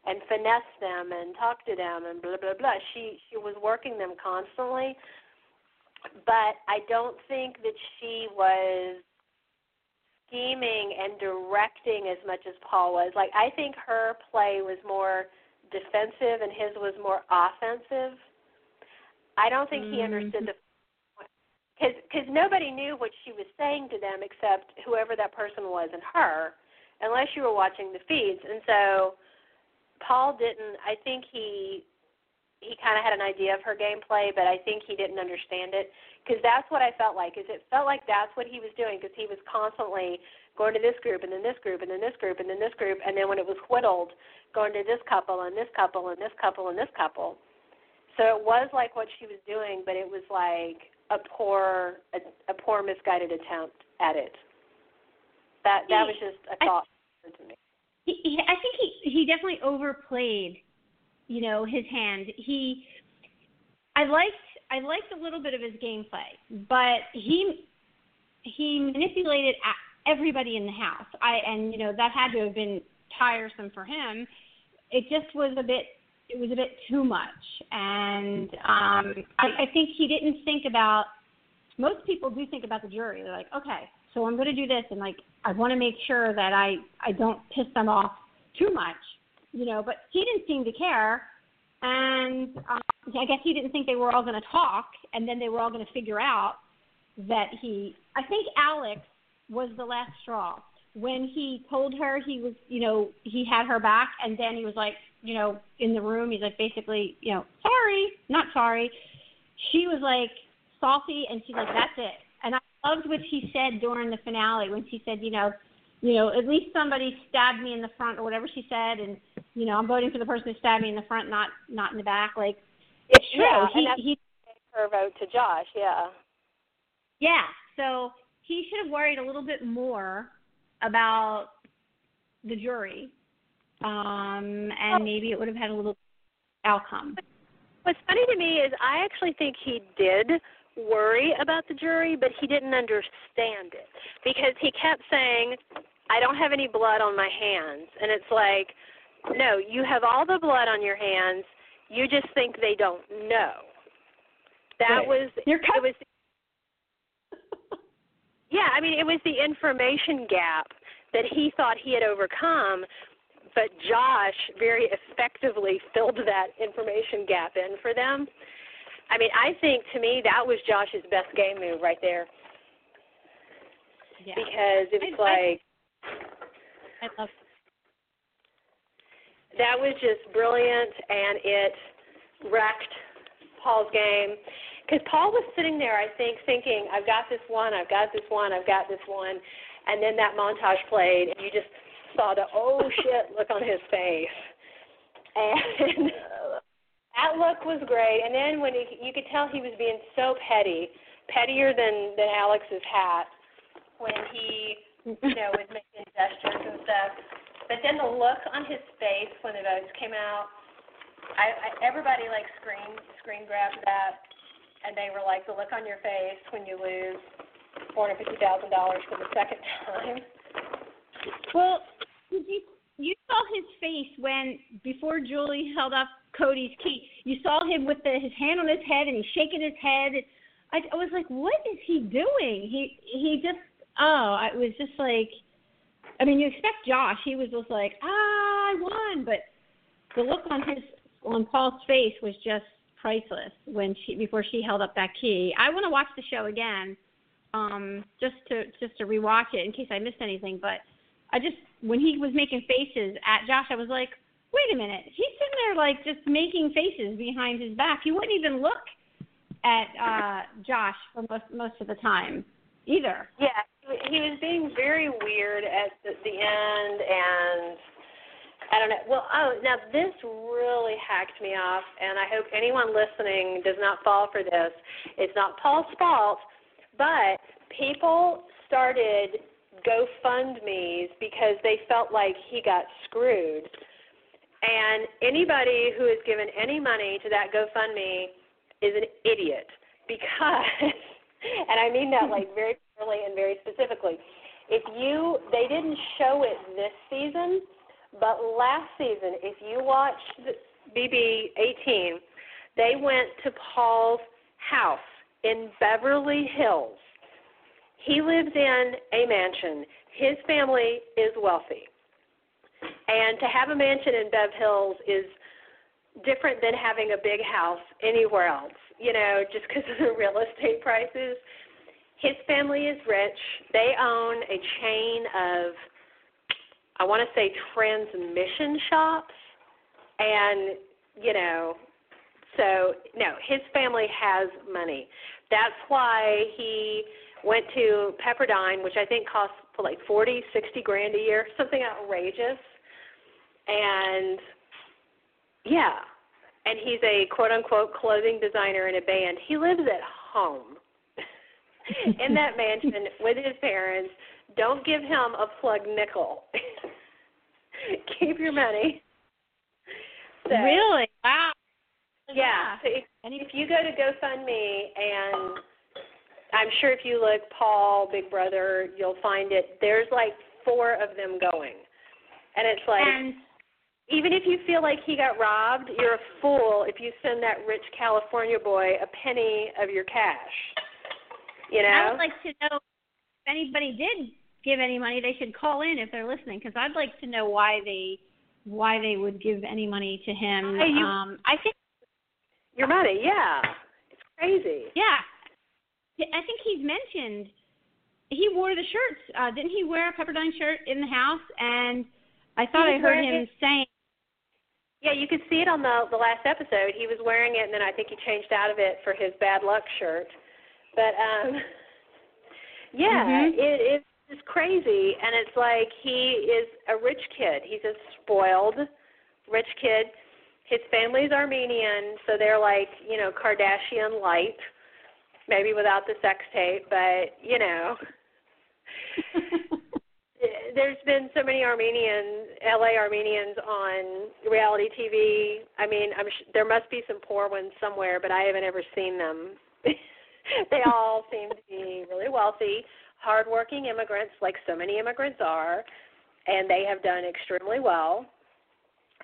S2: and finesse them and talk to them and blah blah blah. She she was working them constantly, but I don't think that she was scheming and directing as much as Paul was. Like I think her play was more defensive and his was more offensive. I don't think he mm-hmm. understood the because because nobody knew what she was saying to them except whoever that person was and her, unless you were watching the feeds. And so Paul didn't. I think he he kind of had an idea of her gameplay, but I think he didn't understand it because that's what I felt like. Is it felt like that's what he was doing because he was constantly going to this group and then this group and then this group and then this group and then when it was whittled, going to this couple and this couple and this couple and this couple. So it was like what she was doing, but it was like a poor a, a poor misguided attempt at it. That that was just a thought I, to me.
S4: He, I think he he definitely overplayed, you know, his hand. He, I liked I liked a little bit of his gameplay, but he he manipulated everybody in the house. I and you know that had to have been tiresome for him. It just was a bit it was a bit too much, and um, I, I think he didn't think about. Most people do think about the jury. They're like, okay, so I'm going to do this, and like I want to make sure that I I don't piss them off too much, you know. But he didn't seem to care, and um, I guess he didn't think they were all going to talk, and then they were all going to figure out that he. I think Alex was the last straw when he told her he was, you know, he had her back, and then he was like, you know, in the room. He's like basically, you know, sorry, not sorry. She was like salty, and she's like, that's it. Loved what she said during the finale when she said, you know, you know, at least somebody stabbed me in the front or whatever she said, and you know, I'm voting for the person who stabbed me in the front, not not in the back. Like it's true.
S2: Yeah,
S4: he
S2: and
S4: he
S2: her vote to Josh. Yeah.
S4: Yeah. So he should have worried a little bit more about the jury um, and maybe it would have had a little outcome.
S2: What's funny to me is I actually think he did worry about the jury, but he didn't understand it because he kept saying, "I don't have any blood on my hands," and it's like, no, you have all the blood on your hands. You just think they don't know. That
S4: right.
S2: was
S4: You're
S2: it was. Yeah, I mean, it was the information gap that he thought he had overcome but Josh very effectively filled that information gap in for them. I mean, I think to me that was Josh's best game move right there.
S4: Yeah.
S2: Because it was
S4: I,
S2: like
S4: I, I love
S2: that was just brilliant and it wrecked Paul's game. Because Paul was sitting there, I think, thinking, I've got this one, I've got this one, I've got this one. And then that montage played, and you just saw the oh shit look on his face, and that look was great. And then when he, you could tell he was being so petty, pettier than than Alex's hat, when he you know was making gestures and stuff. But then the look on his face when the votes came out, I, I everybody like screen screen grabbed that, and they were like, the look on your face when you lose four hundred fifty thousand dollars for the second time.
S4: Well, did you you saw his face when before Julie held up Cody's key. You saw him with the, his hand on his head and he's shaking his head. I, I was like, what is he doing? He he just oh, I was just like, I mean, you expect Josh. He was just like, ah, I won, but the look on his on Paul's face was just priceless when she before she held up that key. I want to watch the show again, um, just to just to rewatch it in case I missed anything. But I just when he was making faces at Josh, I was like, wait a minute, he's sitting there like just making faces behind his back. He wouldn't even look at uh Josh for most most of the time either.
S2: Yeah, he was being very weird at the, the end, and I don't know. Well, oh, now this really hacked me off, and I hope anyone listening does not fall for this. It's not Paul's fault, but people started GoFundMe's because they felt like he got screwed. And anybody who has given any money to that GoFundMe is an idiot because, and I mean that like very clearly and very specifically. If you, they didn't show it this season, but last season, if you watched BB 18, they went to Paul's house in Beverly Hills he lives in a mansion. His family is wealthy. And to have a mansion in Bev Hills is different than having a big house anywhere else, you know, just because of the real estate prices. His family is rich. They own a chain of, I want to say, transmission shops. And, you know, so, no, his family has money. That's why he went to Pepperdine, which I think costs like forty, sixty grand a year, something outrageous. And yeah, and he's a quote unquote clothing designer in a band. He lives at home in that mansion with his parents. Don't give him a plug nickel. Keep your money.
S4: So, really? Wow.
S2: Yeah. So if, if you go to GoFundMe and I'm sure if you look Paul, Big Brother, you'll find it. There's like four of them going, and it's like.
S4: And
S2: even if you feel like he got robbed, you're a fool if you send that rich California boy a penny of your cash. You know?
S4: I would like to know if anybody did give any money, they should call in if they're listening because I'd like to know why they why they would give any money to him.
S2: Hey, you,
S4: um I think
S2: your money, yeah. It's crazy.
S4: Yeah. I think he's mentioned he wore the shirts. Uh, didn't he wear a Pepperdine shirt in the house? And I thought I heard him
S2: it.
S4: saying.
S2: Yeah, you could see it on the the last episode. He was wearing it, and then I think he changed out of it for his bad luck shirt. But um, yeah,
S4: mm-hmm.
S2: it, it's crazy, and it's like he is a rich kid. He's a spoiled rich kid. His family's Armenian, so they're like you know Kardashian light maybe without the sex tape, but you know. There's been so many Armenians, LA Armenians on reality TV. I mean, I'm sh- there must be some poor ones somewhere, but I haven't ever seen them. they all seem to be really wealthy, hardworking immigrants, like so many immigrants are, and they have done extremely well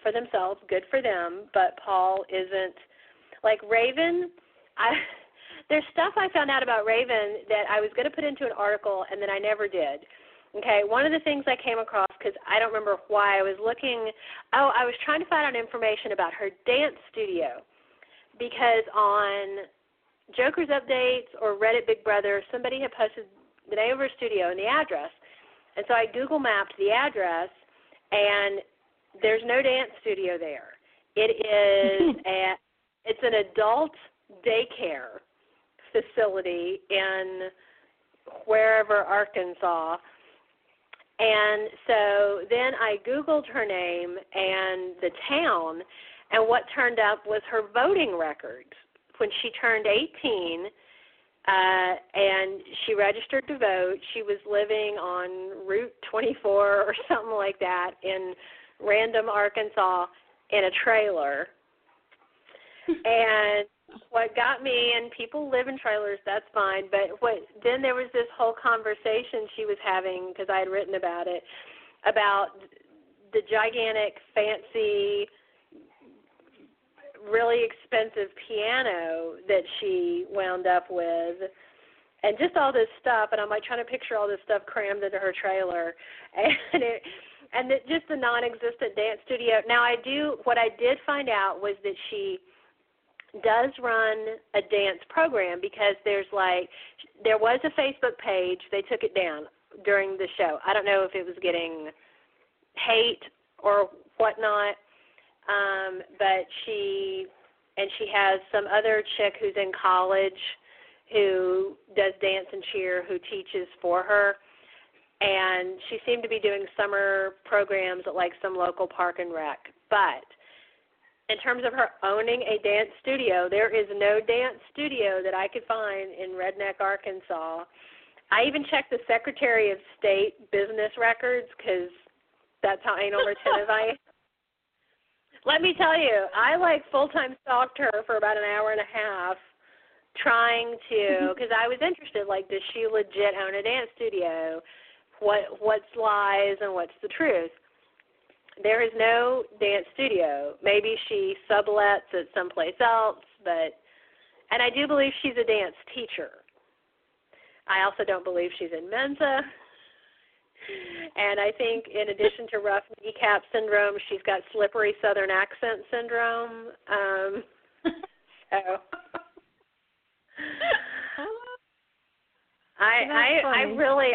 S2: for themselves. Good for them. But Paul isn't like Raven. I there's stuff I found out about Raven that I was going to put into an article and then I never did. Okay, one of the things I came across because I don't remember why I was looking. Oh, I was trying to find out information about her dance studio because on Joker's updates or Reddit Big Brother, somebody had posted the name of her studio and the address, and so I Google mapped the address, and there's no dance studio there. It is a, it's an adult daycare facility in wherever Arkansas. And so then I Googled her name and the town, and what turned up was her voting records. When she turned 18, uh, and she registered to vote. She was living on Route 24 or something like that in random Arkansas in a trailer. and what got me and people live in trailers that's fine but what then there was this whole conversation she was having because i had written about it about the gigantic fancy really expensive piano that she wound up with and just all this stuff and I'm like trying to picture all this stuff crammed into her trailer and it and it, just the non-existent dance studio. Now I do what I did find out was that she does run a dance program because there's like there was a Facebook page, they took it down during the show. I don't know if it was getting hate or whatnot um, but she and she has some other chick who's in college who does dance and cheer who teaches for her. And she seemed to be doing summer programs at like some local park and rec. But in terms of her owning a dance studio there is no dance studio that i could find in redneck arkansas i even checked the secretary of state business records because that's how anal retentive i am let me tell you, I like full time stalked her for about an hour and a half, trying to because I was interested. Like, does she legit own a dance studio? What what's lies and what's the truth? There is no dance studio. Maybe she sublets at someplace else, but and I do believe she's a dance teacher. I also don't believe she's in Mensa and I think in addition to rough kneecap syndrome, she's got slippery southern accent syndrome. Um, so I I I really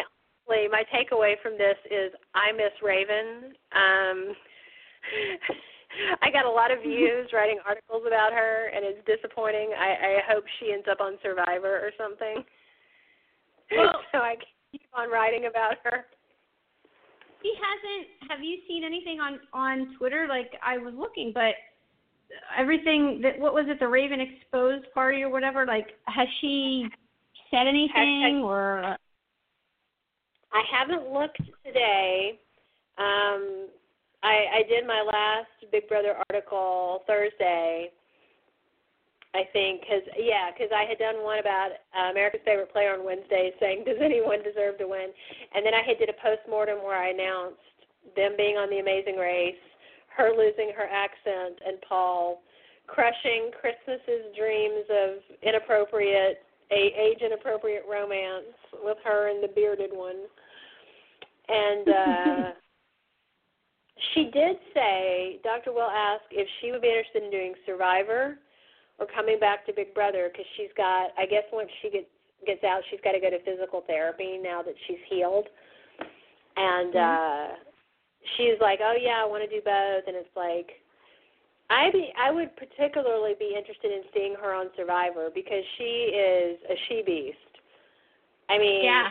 S2: my takeaway from this is I miss Raven. Um I got a lot of views writing articles about her and it's disappointing. I, I hope she ends up on Survivor or something. Well, so I can keep on writing about her
S4: he hasn't. Have you seen anything on on Twitter? Like I was looking, but everything that what was it the Raven exposed party or whatever? Like has she said anything or?
S2: I haven't looked today. Um, I I did my last Big Brother article Thursday, I think, because yeah, because I had done one about uh, America's favorite player on Wednesday, saying does anyone deserve to win, and then I had did a post mortem where I announced them being on the Amazing Race, her losing her accent, and Paul crushing Christmas's dreams of inappropriate, a age inappropriate romance with her and the bearded one, and. uh She did say, Dr. Will asked if she would be interested in doing Survivor or coming back to Big Brother because she's got. I guess once she gets gets out, she's got to go to physical therapy now that she's healed. And
S4: mm-hmm.
S2: uh she's like, "Oh yeah, I want to do both." And it's like I be I would particularly be interested in seeing her on Survivor because she is a she beast. I mean,
S4: yeah.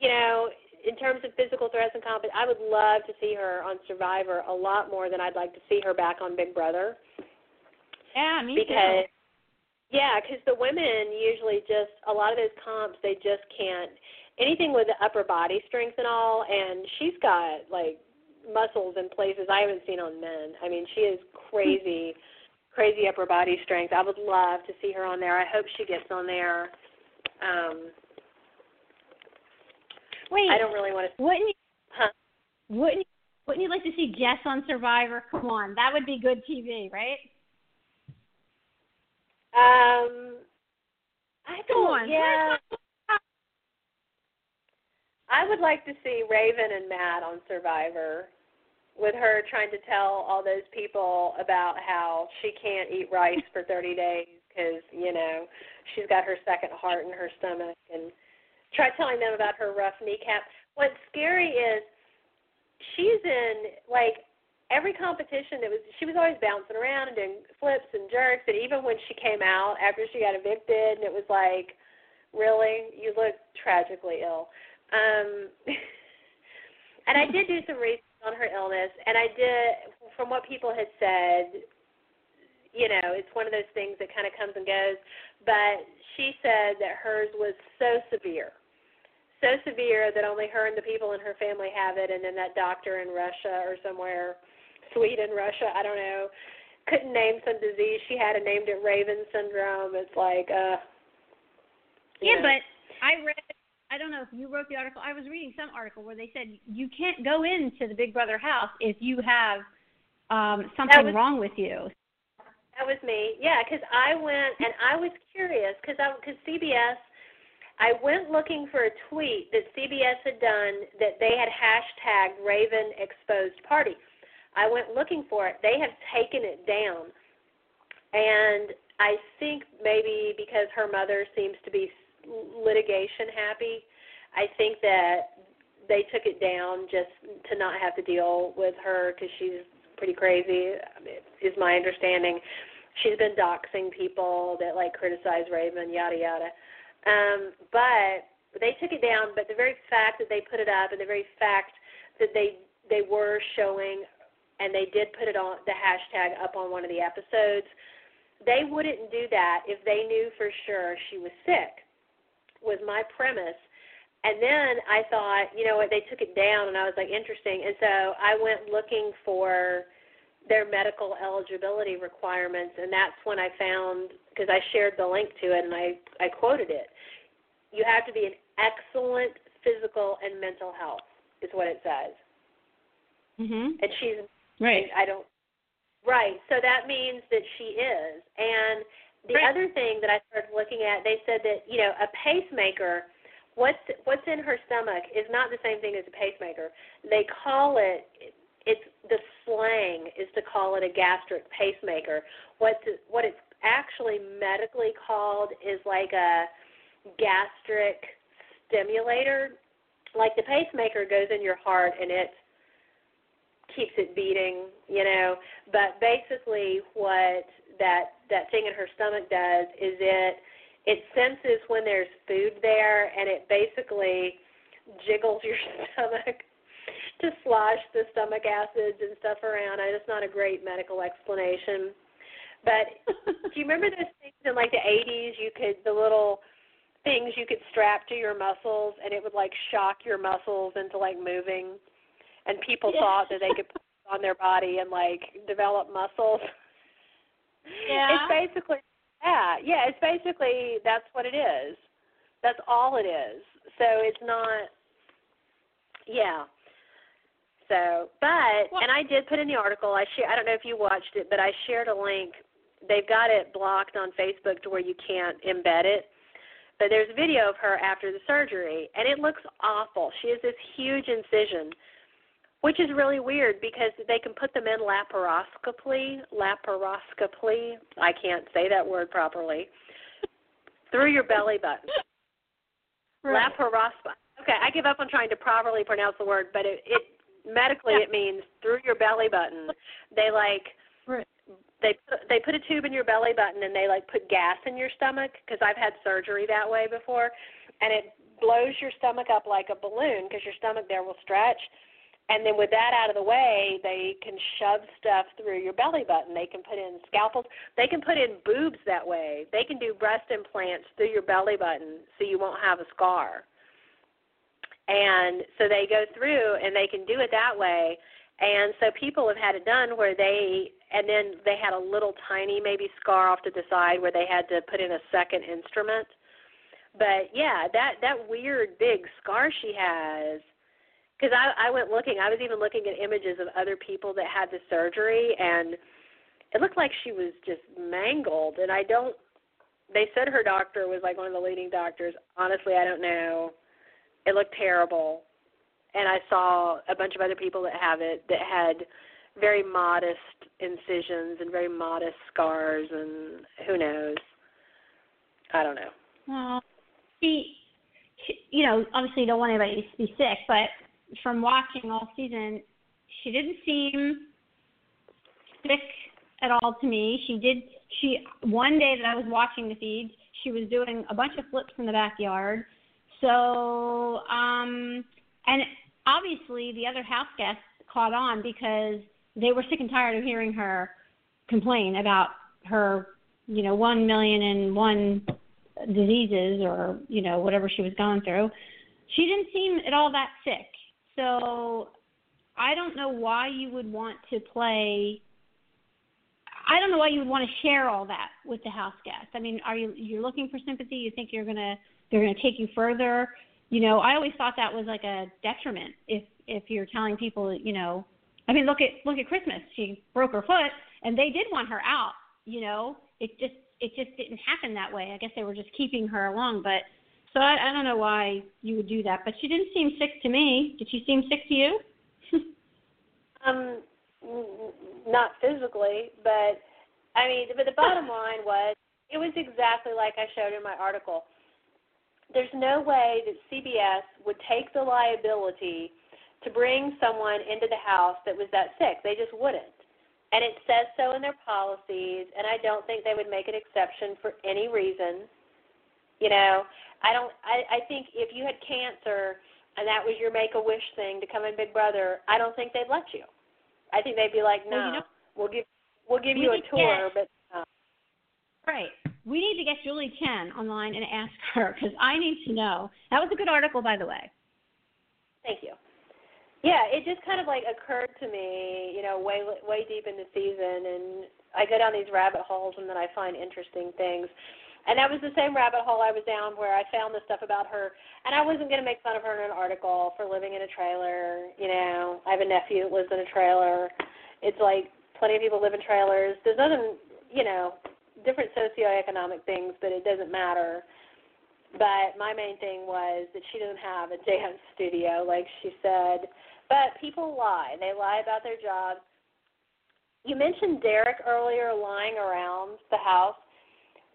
S2: You know, in terms of physical threats and combat, I would love to see her on Survivor a lot more than I'd like to see her back on Big Brother.
S4: Yeah, me
S2: because,
S4: too.
S2: Yeah, because the women usually just a lot of those comps they just can't anything with the upper body strength and all, and she's got like muscles in places I haven't seen on men. I mean, she is crazy, crazy upper body strength. I would love to see her on there. I hope she gets on there. Um,
S4: Wait,
S2: I don't really want to.
S4: Wouldn't you?
S2: Huh?
S4: Wouldn't you, Wouldn't you like to see Jess on Survivor? Come on, that would be good TV, right?
S2: Um, I don't.
S4: on.
S2: Yeah. I would like to see Raven and Matt on Survivor, with her trying to tell all those people about how she can't eat rice for 30 days because you know she's got her second heart in her stomach, and try telling them about her rough kneecap. What's scary is she's in like every competition that was she was always bouncing around and doing flips and jerks and even when she came out after she got evicted and it was like really you look tragically ill um and i did do some research on her illness and i did from what people had said you know, it's one of those things that kind of comes and goes. But she said that hers was so severe, so severe that only her and the people in her family have it, and then that doctor in Russia or somewhere, Sweden, Russia, I don't know, couldn't name some disease she had and named it Raven syndrome. It's like, uh.
S4: Yeah,
S2: know.
S4: but I read. I don't know if you wrote the article. I was reading some article where they said you can't go into the Big Brother house if you have um something
S2: was-
S4: wrong with you.
S2: That was me. Yeah, because I went and I was curious because I because CBS. I went looking for a tweet that CBS had done that they had hashtagged Raven Exposed Party. I went looking for it. They have taken it down, and I think maybe because her mother seems to be litigation happy, I think that they took it down just to not have to deal with her because she's pretty crazy. Is my understanding. She's been doxing people that like criticize Raven, yada yada. Um, but they took it down. But the very fact that they put it up, and the very fact that they they were showing, and they did put it on the hashtag up on one of the episodes, they wouldn't do that if they knew for sure she was sick. Was my premise. And then I thought, you know what, they took it down, and I was like, interesting. And so I went looking for their medical eligibility requirements, and that's when I found because I shared the link to it and I I quoted it. You have to be in excellent physical and mental health, is what it says.
S4: Mhm.
S2: And she's
S4: Right.
S2: I don't. Right. So that means that she is. And the
S4: Right.
S2: other thing that I started looking at, they said that you know a pacemaker, what's what's in her stomach is not the same thing as a pacemaker. They call it. It's the slang is to call it a gastric pacemaker. What what it's actually medically called is like a gastric stimulator. Like the pacemaker goes in your heart and it keeps it beating, you know. But basically, what that that thing in her stomach does is it it senses when there's food there, and it basically jiggles your stomach to slosh the stomach acids and stuff around. And it's not a great medical explanation. But do you remember those things in like the 80s? You could the little things you could strap to your muscles, and it would like shock your muscles into like moving and people
S4: Yeah.
S2: thought that they could put it on their body and like develop muscles.
S4: Yeah.
S2: It's basically yeah, yeah, it's basically that's what it is. That's all it is. So it's not yeah. So, but
S4: Well-
S2: and I did put in the article. I share I don't know if you watched it, but I shared a link. They've got it blocked on Facebook to where you can't embed it. But there's a video of her after the surgery, and it looks awful. She has this huge incision, which is really weird because they can put them in laparoscopically. Laparoscopically, I can't say that word properly. Through your belly button.
S4: Right.
S2: Laparoscopy. Okay, I give up on trying to properly pronounce the word, but it, it medically
S4: Yeah.
S2: it means through your belly button. They like
S4: Right.
S2: they put, they put a tube in your belly button and they like put gas in your stomach because I've had surgery that way before, and it blows your stomach up like a balloon because your stomach there will stretch. And then with that out of the way, they can shove stuff through your belly button. They can put in scalpels. They can put in boobs that way. They can do breast implants through your belly button so you won't have a scar. And so they go through and they can do it that way. And so people have had it done where they and then they had a little tiny maybe scar off to the side where they had to put in a second instrument. But yeah, that that weird big scar she has because I I went looking. I was even looking at images of other people that had the surgery and it looked like she was just mangled and I don't they said her doctor was like one of the leading doctors. Honestly, I don't know. It looked terrible. And I saw a bunch of other people that have it that had very modest incisions and very modest scars and who knows. I don't know.
S4: Well, she, you know, obviously you don't want anybody to be sick, but from watching all season, she didn't seem sick at all to me. She did. She one day that I was watching the feeds, she was doing a bunch of flips in the backyard. So, um, and obviously the other house guests caught on because they were sick and tired of hearing her complain about her, you know, one million and one diseases or you know whatever she was going through. She didn't seem at all that sick. So I don't know why you would want to play. I don't know why you would want to share all that with the house guests. I mean, are you you're looking for sympathy? You think you're gonna they're gonna take you further? You know, I always thought that was like a detriment if if you're telling people, you know, I mean, look at look at Christmas. She broke her foot, and they did want her out. You know, it just it just didn't happen that way. I guess they were just keeping her along, but so I, I don't know why you would do that. But she didn't seem sick to me. Did she seem sick to you?
S2: um, not physically, but I mean, but the bottom line was it was exactly like I showed in my article. There's no way that CBS would take the liability to bring someone into the house that was that sick. They just wouldn't. And it says so in their policies, and I don't think they would make an exception for any reason. You know, I don't. I, I think if you had cancer and that was your make a wish thing to come in Big Brother, I don't think they'd let you. I think they'd be like, no,
S4: well, you know,
S2: we'll give we'll give
S4: we
S2: you a tour,
S4: get,
S2: but.
S4: Right. We need to get Julie Chen online and ask her because I need to know. That was a good article, by the way.
S2: Thank you. Yeah, it just kind of like occurred to me, you know, way way deep in the season, and I go down these rabbit holes, and then I find interesting things. And that was the same rabbit hole I was down where I found the stuff about her, and I wasn't going to make fun of her in an article for living in a trailer. You know, I have a nephew that lives in a trailer. It's like plenty of people live in trailers. There's nothing, you know, different socioeconomic things, but it doesn't matter. But my main thing was that she doesn't have a dance studio, like she said. But people lie. They lie about their jobs. You mentioned Derrick earlier lying around the house.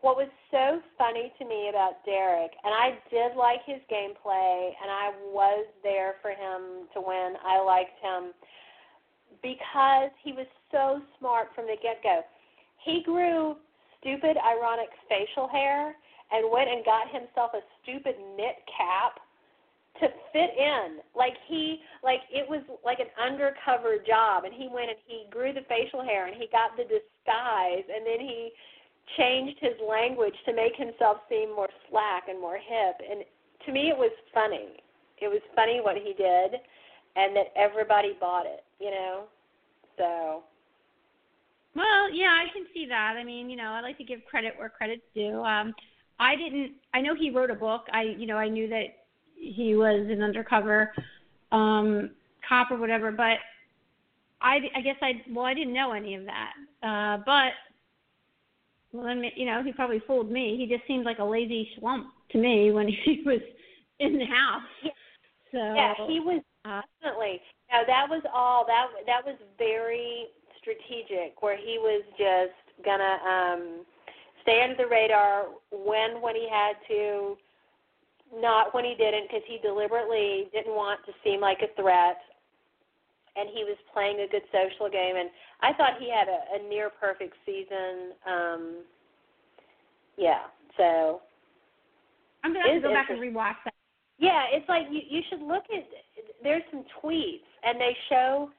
S2: What was so funny to me about Derrick, and I did like his gameplay, and I was there for him to win. I liked him because he was so smart from the get go. He grew stupid, ironic facial hair and went and got himself a stupid knit cap to fit in. Like he like it was like an undercover job and he went and he grew the facial hair and he got the disguise and then he changed his language to make himself seem more slack and more hip and to me it was funny. It was funny what he did and that everybody bought it, you know. So
S4: well, yeah, I can see that. I mean, you know, I like to give credit where credit's due. Um, I didn't. I know he wrote a book. I, you know, I knew that he was an undercover um, cop or whatever. But I, I guess I, well, I didn't know any of that. Uh, but well, then, you know, he probably fooled me. He just seemed like a lazy schlump to me when he was in the house. So
S2: yeah, he was
S4: uh,
S2: definitely. No, that was all. That that was very strategic, where he was just gonna um stay under the radar, when when he had to, not when he didn't, because he deliberately didn't want to seem like a threat, and he was playing a good social game. And I thought he had a, a near perfect season. Um, yeah, so
S4: I'm gonna have to go back and rewatch that.
S2: Yeah, it's like you you should look at. There's some tweets, and they show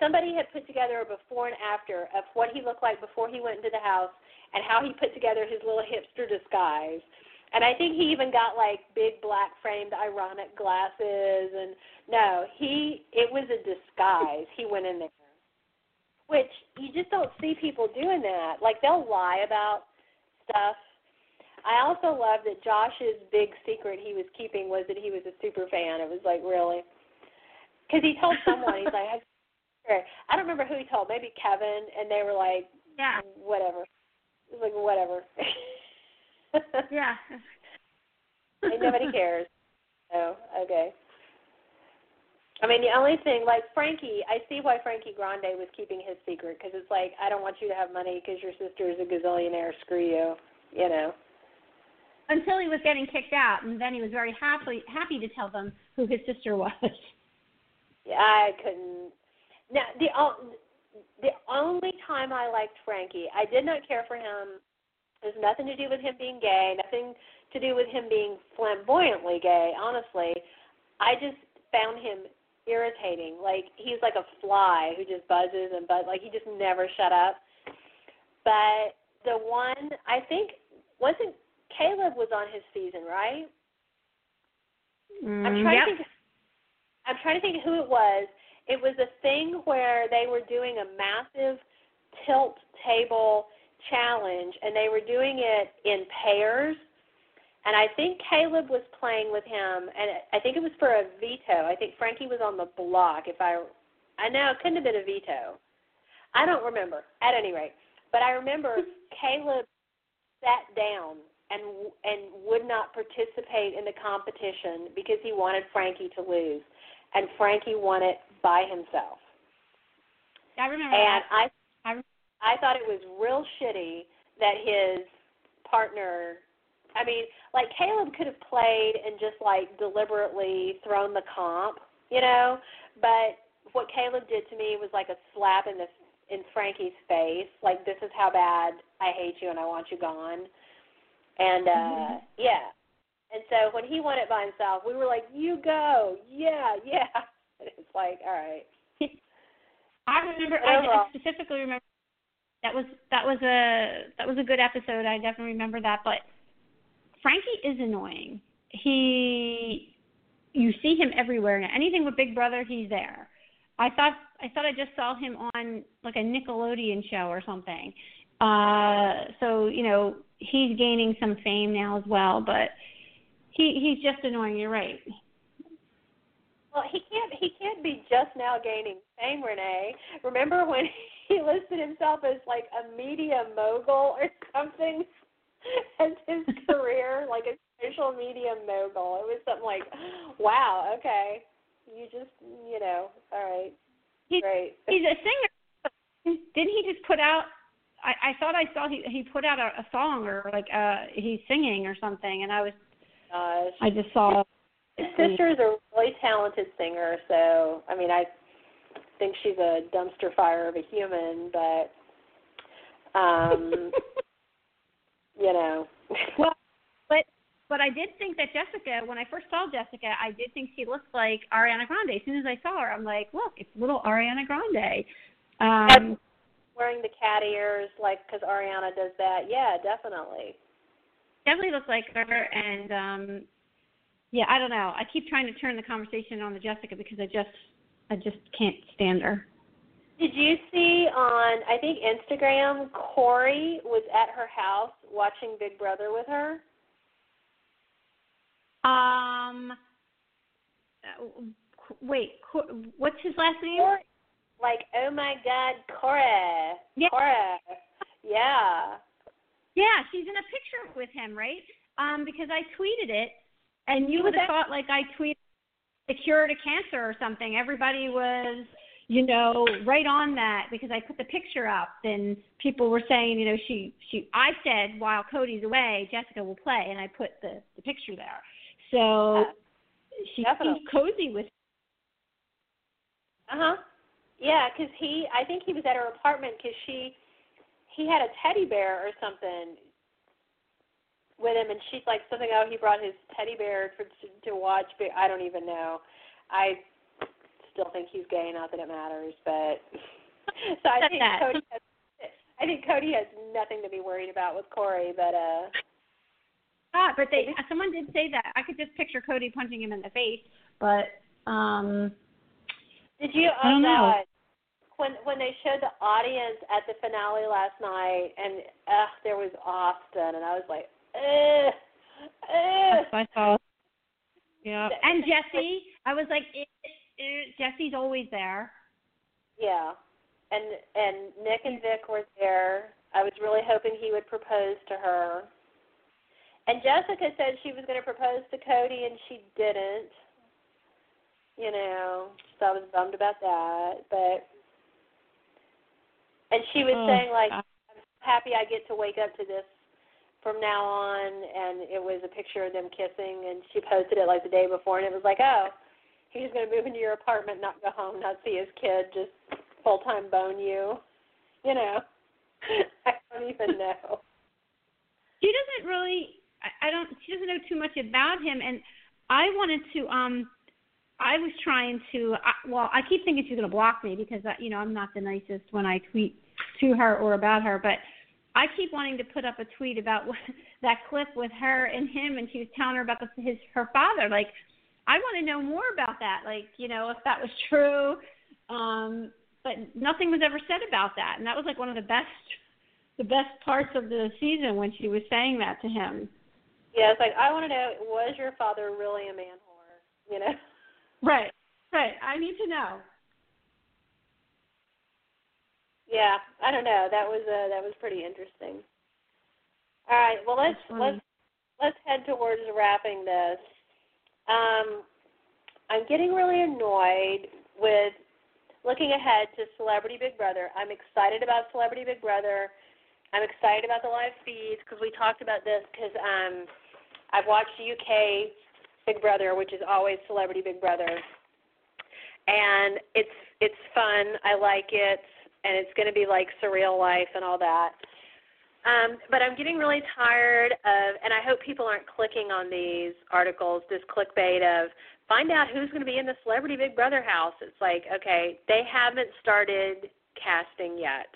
S2: somebody had put together a before and after of what he looked like before he went into the house and how he put together his little hipster disguise. And I think he even got like big black framed ironic glasses and no, he it was a disguise. He went in there. Which you just don't see people doing that. Like they'll lie about stuff. I also love that Josh's big secret he was keeping was that he was a super fan. It was like really because he told someone he's like I don't remember who he told, maybe Kevin, and they were like,
S4: yeah,
S2: whatever. It was like whatever.
S4: yeah.
S2: and nobody cares. Oh, okay. I mean, the only thing, like Frankie, I see why Frankie Grande was keeping his secret because it's like I don't want you to have money because your sister is a gazillionaire. Screw you, you know.
S4: Until he was getting kicked out, and then he was very happy happy to tell them who his sister was.
S2: Yeah, I couldn't. Now the the only time I liked Frankie, I did not care for him. There's nothing to do with him being gay, nothing to do with him being flamboyantly gay. Honestly, I just found him irritating. Like he's like a fly who just buzzes and buzz. Like he just never shut up. but the one I think wasn't Caleb was on his season, right?
S4: Mm,
S2: I'm trying
S4: yep.
S2: to think. I'm trying to think who it was. It was a thing where they were doing a massive tilt table challenge, and they were doing it in pairs. And I think Caleb was playing with him, and I think it was for a veto. I think Frankie was on the block. If I, I know it couldn't have been a veto. I don't remember. At any rate, but I remember Caleb sat down and and would not participate in the competition because he wanted Frankie to lose, and Frankie won it by himself.
S4: I remember
S2: And
S4: that.
S2: I
S4: I
S2: I thought it was real shitty that his partner I mean, like Caleb could have played and just like deliberately thrown the comp, you know, but what Caleb did to me was like a slap in the in Frankie's face, like this is how bad I hate you and I want you gone. And uh yeah. And so when he won it by himself, we were like, "You go. Yeah, yeah." It's like, "All right."
S4: I remember.
S2: But
S4: I specifically remember that was that was a that was a good episode. I definitely remember that. But Frankie is annoying. He, you see him everywhere now. Anything with Big Brother, he's there. I thought I thought I just saw him on like a Nickelodeon show or something. Uh, so you know he's gaining some fame now as well. But he he's just annoying. You're right.
S2: Well, he can't. He can't be just now gaining fame, Renee. Remember when he listed himself as like a media mogul or something as his career, like a social media mogul? It was something like, wow, okay, you just, you know, all right,
S4: He,
S2: great.
S4: he's a singer. Didn't he just put out? I, I thought I saw he he put out a, a song or like uh he's singing or something, and I was
S2: Gosh.
S4: I just saw.
S2: His sister is a really talented singer, so I mean, I think she's a dumpster fire of a human, but um, you know.
S4: Well, but but I did think that Jessica, when I first saw Jessica, I did think she looked like Ariana Grande. As soon as I saw her, I'm like, look, it's little Ariana Grande. Um,
S2: wearing the cat ears, like because Ariana does that. Yeah, definitely.
S4: definitely looked like her, and um, yeah, I don't know. I keep trying to turn the conversation on to Jessica because I just I just can't stand her.
S2: Did you see on I think Instagram Corey was at her house watching Big Brother with her?
S4: Um, uh, wait, what's his last name?
S2: Corey, like oh my God, Corey,
S4: Yeah.
S2: Corey, yeah.
S4: Yeah, she's in a picture with him, right? Um, because I tweeted it, and you would have thought like I tweeted the cure to cancer or something. Everybody was, you know, right on that because I put the picture up, and people were saying, you know, she she. I said while Cody's away, Jessica will play, and I put the the picture there. So
S2: Yeah,
S4: she
S2: definitely.
S4: seems cozy with.
S2: Uh huh. Yeah, cuz he, I think he was at her apartment cuz she, he had a teddy bear or something with him, and she's like something. Oh, he brought his teddy bear for to, to watch. But I don't even know. I still think he's gay. Not that it matters, but so I think
S4: that.
S2: Cody. Has, I think Cody has nothing to be worried about with Corey, but uh.
S4: Ah, but they someone did say that. I could just picture Cody punching him in the face, but um
S2: Did you?
S4: I don't
S2: oh
S4: know.
S2: When when they showed the audience at the finale last night, and uh, there was Austin, and I was like, ugh, ugh.
S4: That's what I saw. Yeah. And Jessie, I was like, Jessie's always there.
S2: Yeah, and and Nick and Vic were there. I was really hoping he would propose to her. And Jessica said she was going to propose to Cody, and she didn't. You know, so I was bummed about that. But and she was
S4: Oh,
S2: saying like,
S4: God.
S2: I'm happy I get to wake up to this from now on. And it was a picture of them kissing, and she posted it like the day before, and it was like, oh, he's going to move into your apartment, not go home, not see his kid, just full time bone you. You know, I don't even know.
S4: She doesn't really. I, I don't. She doesn't know too much about him, and I wanted to. Um, I was trying to. I, well, I keep thinking she's going to block me because I, you know I'm not the nicest when I tweet to her or about her. But I keep wanting to put up a tweet about that clip with her and him, and she was telling her about the, his her father. Like, I want to know more about that. Like, you know, if that was true. Um, but nothing was ever said about that, and that was like one of the best, the best parts of the season when she was saying that to him.
S2: Yeah, it's like I want to know: was your father really a man whore? You know?
S4: Right. Right. I need to know.
S2: Yeah, I don't know. That was uh, that was pretty interesting. All right, well let's let's let's head towards wrapping this. Um, I'm getting really annoyed with looking ahead to Celebrity Big Brother. I'm excited about Celebrity Big Brother. I'm excited about the live feeds because we talked about this because um, I've watched UK Big Brother, which is always Celebrity Big Brother, and it's it's fun. I like it and it's going to be like surreal life and all that. Um, but I'm getting really tired of, and I hope people aren't clicking on these articles, this clickbait of find out who's going to be in the Celebrity Big Brother house. It's like, okay, they haven't started casting yet.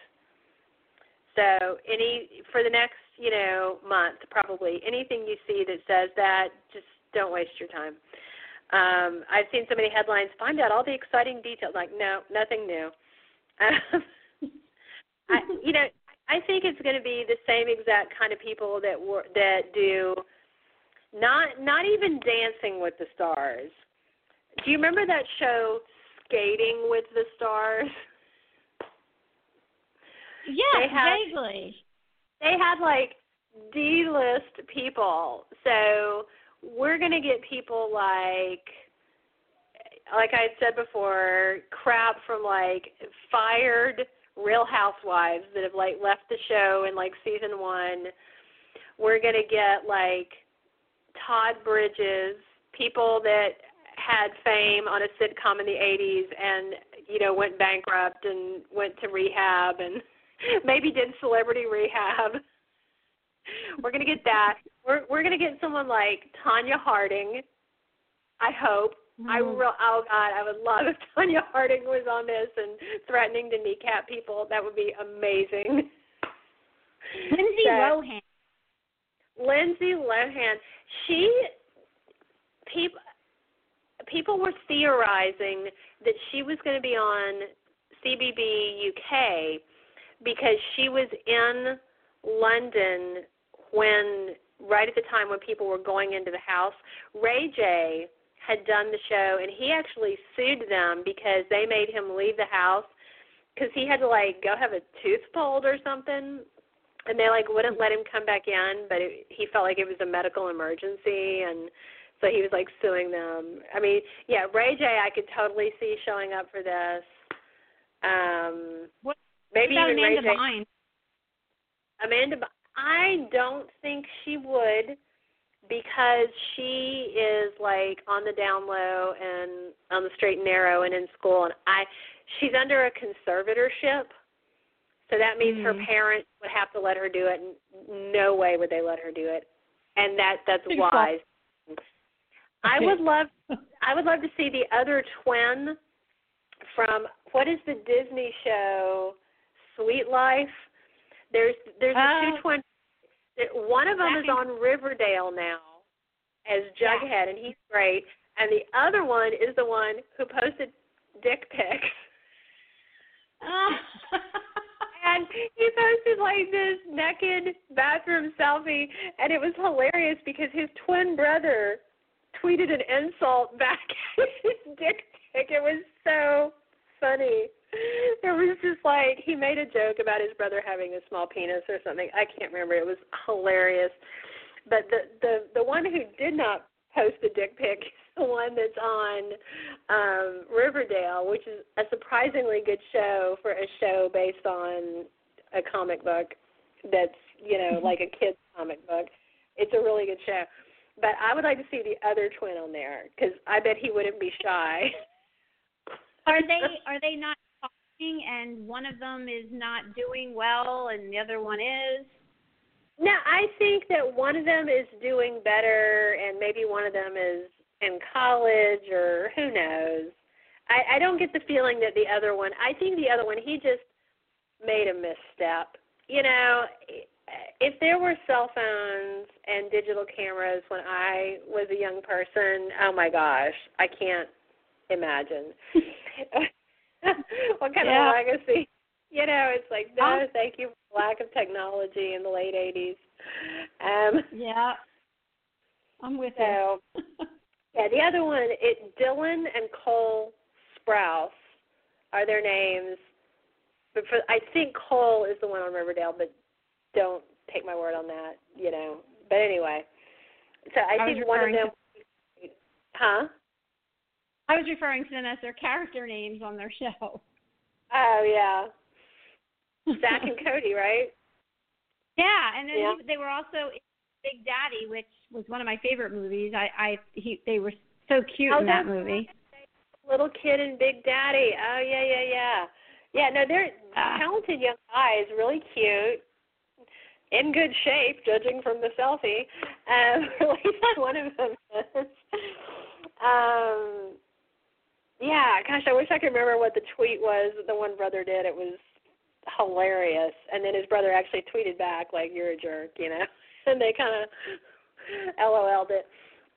S2: So any for the next, you know, month probably anything you see that says that, just don't waste your time. Um, I've seen so many headlines. Find out all the exciting details. Like, no, nothing new. Um, I, you know, I think it's going to be the same exact kind of people that were that do not not even Dancing with the Stars. Do you remember that show Skating with the Stars?
S4: Yeah,
S2: they had,
S4: vaguely.
S2: They had like D-list people. So we're going to get people like like I had said before, crap from like fired Real Housewives that have like left the show in like season one. We're gonna get like Todd Bridges, people that had fame on a sitcom in the 80s and you know went bankrupt and went to rehab and maybe did celebrity rehab. We're gonna get that. We're we're gonna get someone like Tonya Harding. I hope Mm-hmm. I real oh god, I would love if Tonya Harding was on this and threatening to kneecap people. That would be amazing.
S4: Lindsay Lohan.
S2: Lindsay Lohan. She people people were theorizing that she was going to be on CBB UK because she was in London when right at the time when people were going into the house. Ray J had done the show, and he actually sued them because they made him leave the house because he had to like go have a tooth pulled or something, and they like wouldn't let him come back in, but it, he felt like it was a medical emergency, and so he was like suing them. I mean, yeah, Ray J, I could totally see showing up for this. Um,
S4: what
S2: maybe
S4: about
S2: even
S4: Amanda
S2: Ray J.
S4: Bynes?
S2: Amanda, I don't think she would because she is like on the down low and on the straight and narrow and in school and I she's under a conservatorship. So that means
S4: mm-hmm.
S2: her parents would have to let her do it and no way would they let her do it. And that that's wise. I would love I would love to see the other twin from what is the Disney show Suite Life? There's there's the two
S4: oh.
S2: One of them is on Riverdale now as Jughead, and he's great. And the other one is the one who posted dick pics. and he posted like this naked bathroom selfie, and it was hilarious because his twin brother tweeted an insult back at his dick pic. It was so funny. It was just like he made a joke about his brother having a small penis or something. I can't remember. It was hilarious. But the the the one who did not post the dick pic is the one that's on um Riverdale, which is a surprisingly good show for a show based on a comic book that's you know like a kid's comic book. It's a really good show. But I would like to see the other twin on there because I bet he wouldn't be shy.
S4: Are they are they not talking and one of them is not doing well and the other one is?
S2: No, I think that one of them is doing better and maybe one of them is in college or who knows. I, I don't get the feeling that the other one I think the other one he just made a misstep you know, if there were cell phones and digital cameras when I was a young person, oh my gosh, I can't imagine. what kind
S4: Yeah.
S2: of legacy? You know, it's like no,
S4: Um,
S2: thank you for lack of technology in the late '80s. Um,
S4: Yeah. I'm with
S2: so
S4: you.
S2: yeah, the other one, it Dylan and Cole Sprouse are their names. But for I think Cole is the one on Riverdale, but don't take my word on that, you know. But anyway, so I,
S4: I
S2: think one of them, huh?
S4: I was referring to them as their character names on their show.
S2: Oh yeah, Zack and Cody, right?
S4: Yeah, and then
S2: Yeah.
S4: they were also in Big Daddy, which was one of my favorite movies. I, I he, they were so cute
S2: Oh,
S4: in that movie.
S2: Little Kid and Big Daddy. Oh yeah, yeah, yeah. Yeah, no, they're
S4: Ah.
S2: talented young guys, really cute, in good shape, judging from the selfie. Um, at least one of them is. Um, yeah, gosh, I wish I could remember what the tweet was that the one brother did. It was hilarious, and then his brother actually tweeted back like, "You're a jerk," you know, and they kind of LOL'd it.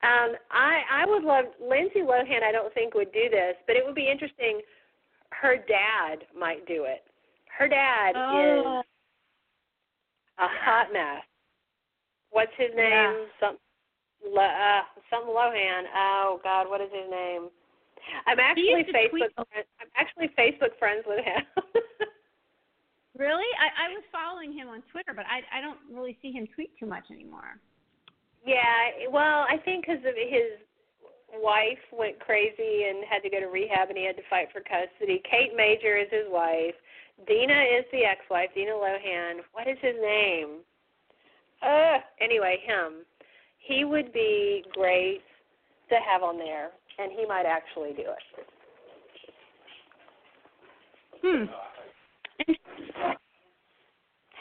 S2: Um, I I would love Lindsay Lohan. I don't think would do this, but it would be interesting. Her dad might do it. Her dad is
S4: Oh,
S2: a hot mess. What's his name?
S4: Yeah.
S2: Some uh, some Lohan. Oh God, what is his name? I'm actually Facebook. Friend, I'm actually Facebook friends with him.
S4: really? I, I was following him on Twitter, but I I don't really see him tweet too much anymore.
S2: yeah, well, I think because of his wife went crazy and had to go to rehab, and he had to fight for custody. Kate Major is his wife. Dina is the ex-wife. Dina Lohan. What is his name? Uh, anyway, him. He would be great to have on there, and he might actually do it.
S4: Hmm.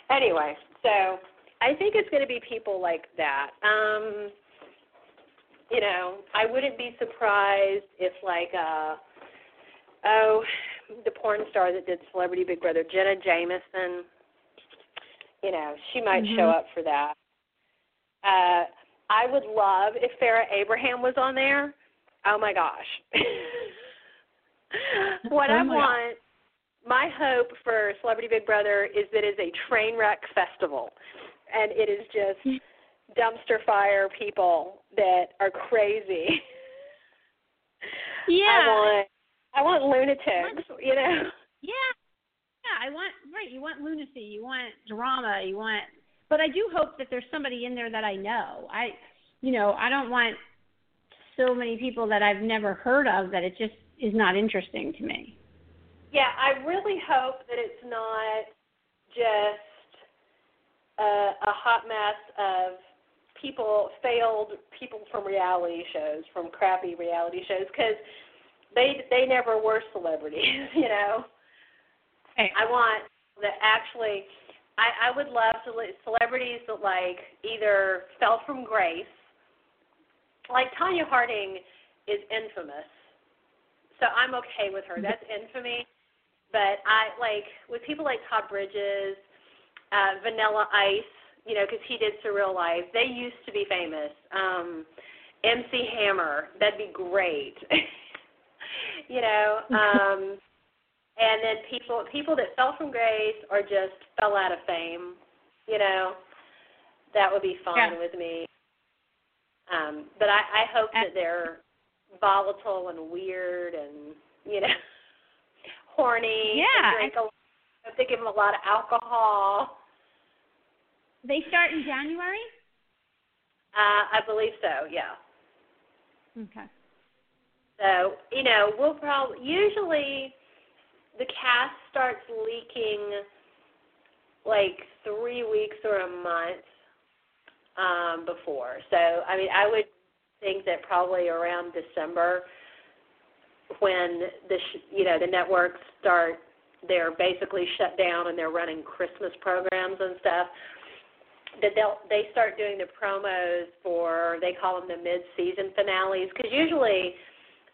S2: Anyway, so I think it's going to be people like that. Um, you know, I wouldn't be surprised if like uh oh, the porn star that did Celebrity Big Brother, Jenna Jameson, you know, she might show
S4: Mhm.
S2: up for that. Uh I would love if Farrah Abraham was on there. Oh my gosh. what
S4: Oh
S2: I
S4: my
S2: want my hope for Celebrity Big Brother is that it's a train wreck festival, and it is just hmm. dumpster fire people that are crazy.
S4: Yeah.
S2: I want I want lunatics, you know.
S4: Yeah. Yeah, I want right, you want lunacy, you want drama, you want but I do hope that there's somebody in there that I know. I you know, I don't want so many people that I've never heard of that it just is not interesting to me.
S2: Yeah, I really hope that it's not just a, a hot mess of people, failed people from reality shows, from crappy reality shows, because they they never were celebrities, you know.
S4: Hey.
S2: I want that actually. I, I would love to celebrities that like either fell from grace, like Tonya Harding is infamous, so I'm okay with her. That's infamy. But I like with people like Todd Bridges, uh, Vanilla Ice, you know, because he did Surreal Life. They used to be famous. Um, MC Hammer, that'd be great. you know, um, and then people people that fell from grace or just fell out of fame. You know, that would be fine
S4: Yeah.
S2: with me. Um, but I, I hope that they're volatile and weird and you know horny.
S4: Yeah,
S2: drink a lot. If they give them a lot of alcohol,
S4: They start in January?
S2: uh, I believe so. Yeah.
S4: Okay.
S2: So you know we'll probably usually the cast starts leaking like three weeks or a month um, before. So I mean I would think that probably around December when the sh- you know the networks start they're basically shut down and they're running Christmas programs and stuff that they'll they start doing the promos for they call them the mid season finales because usually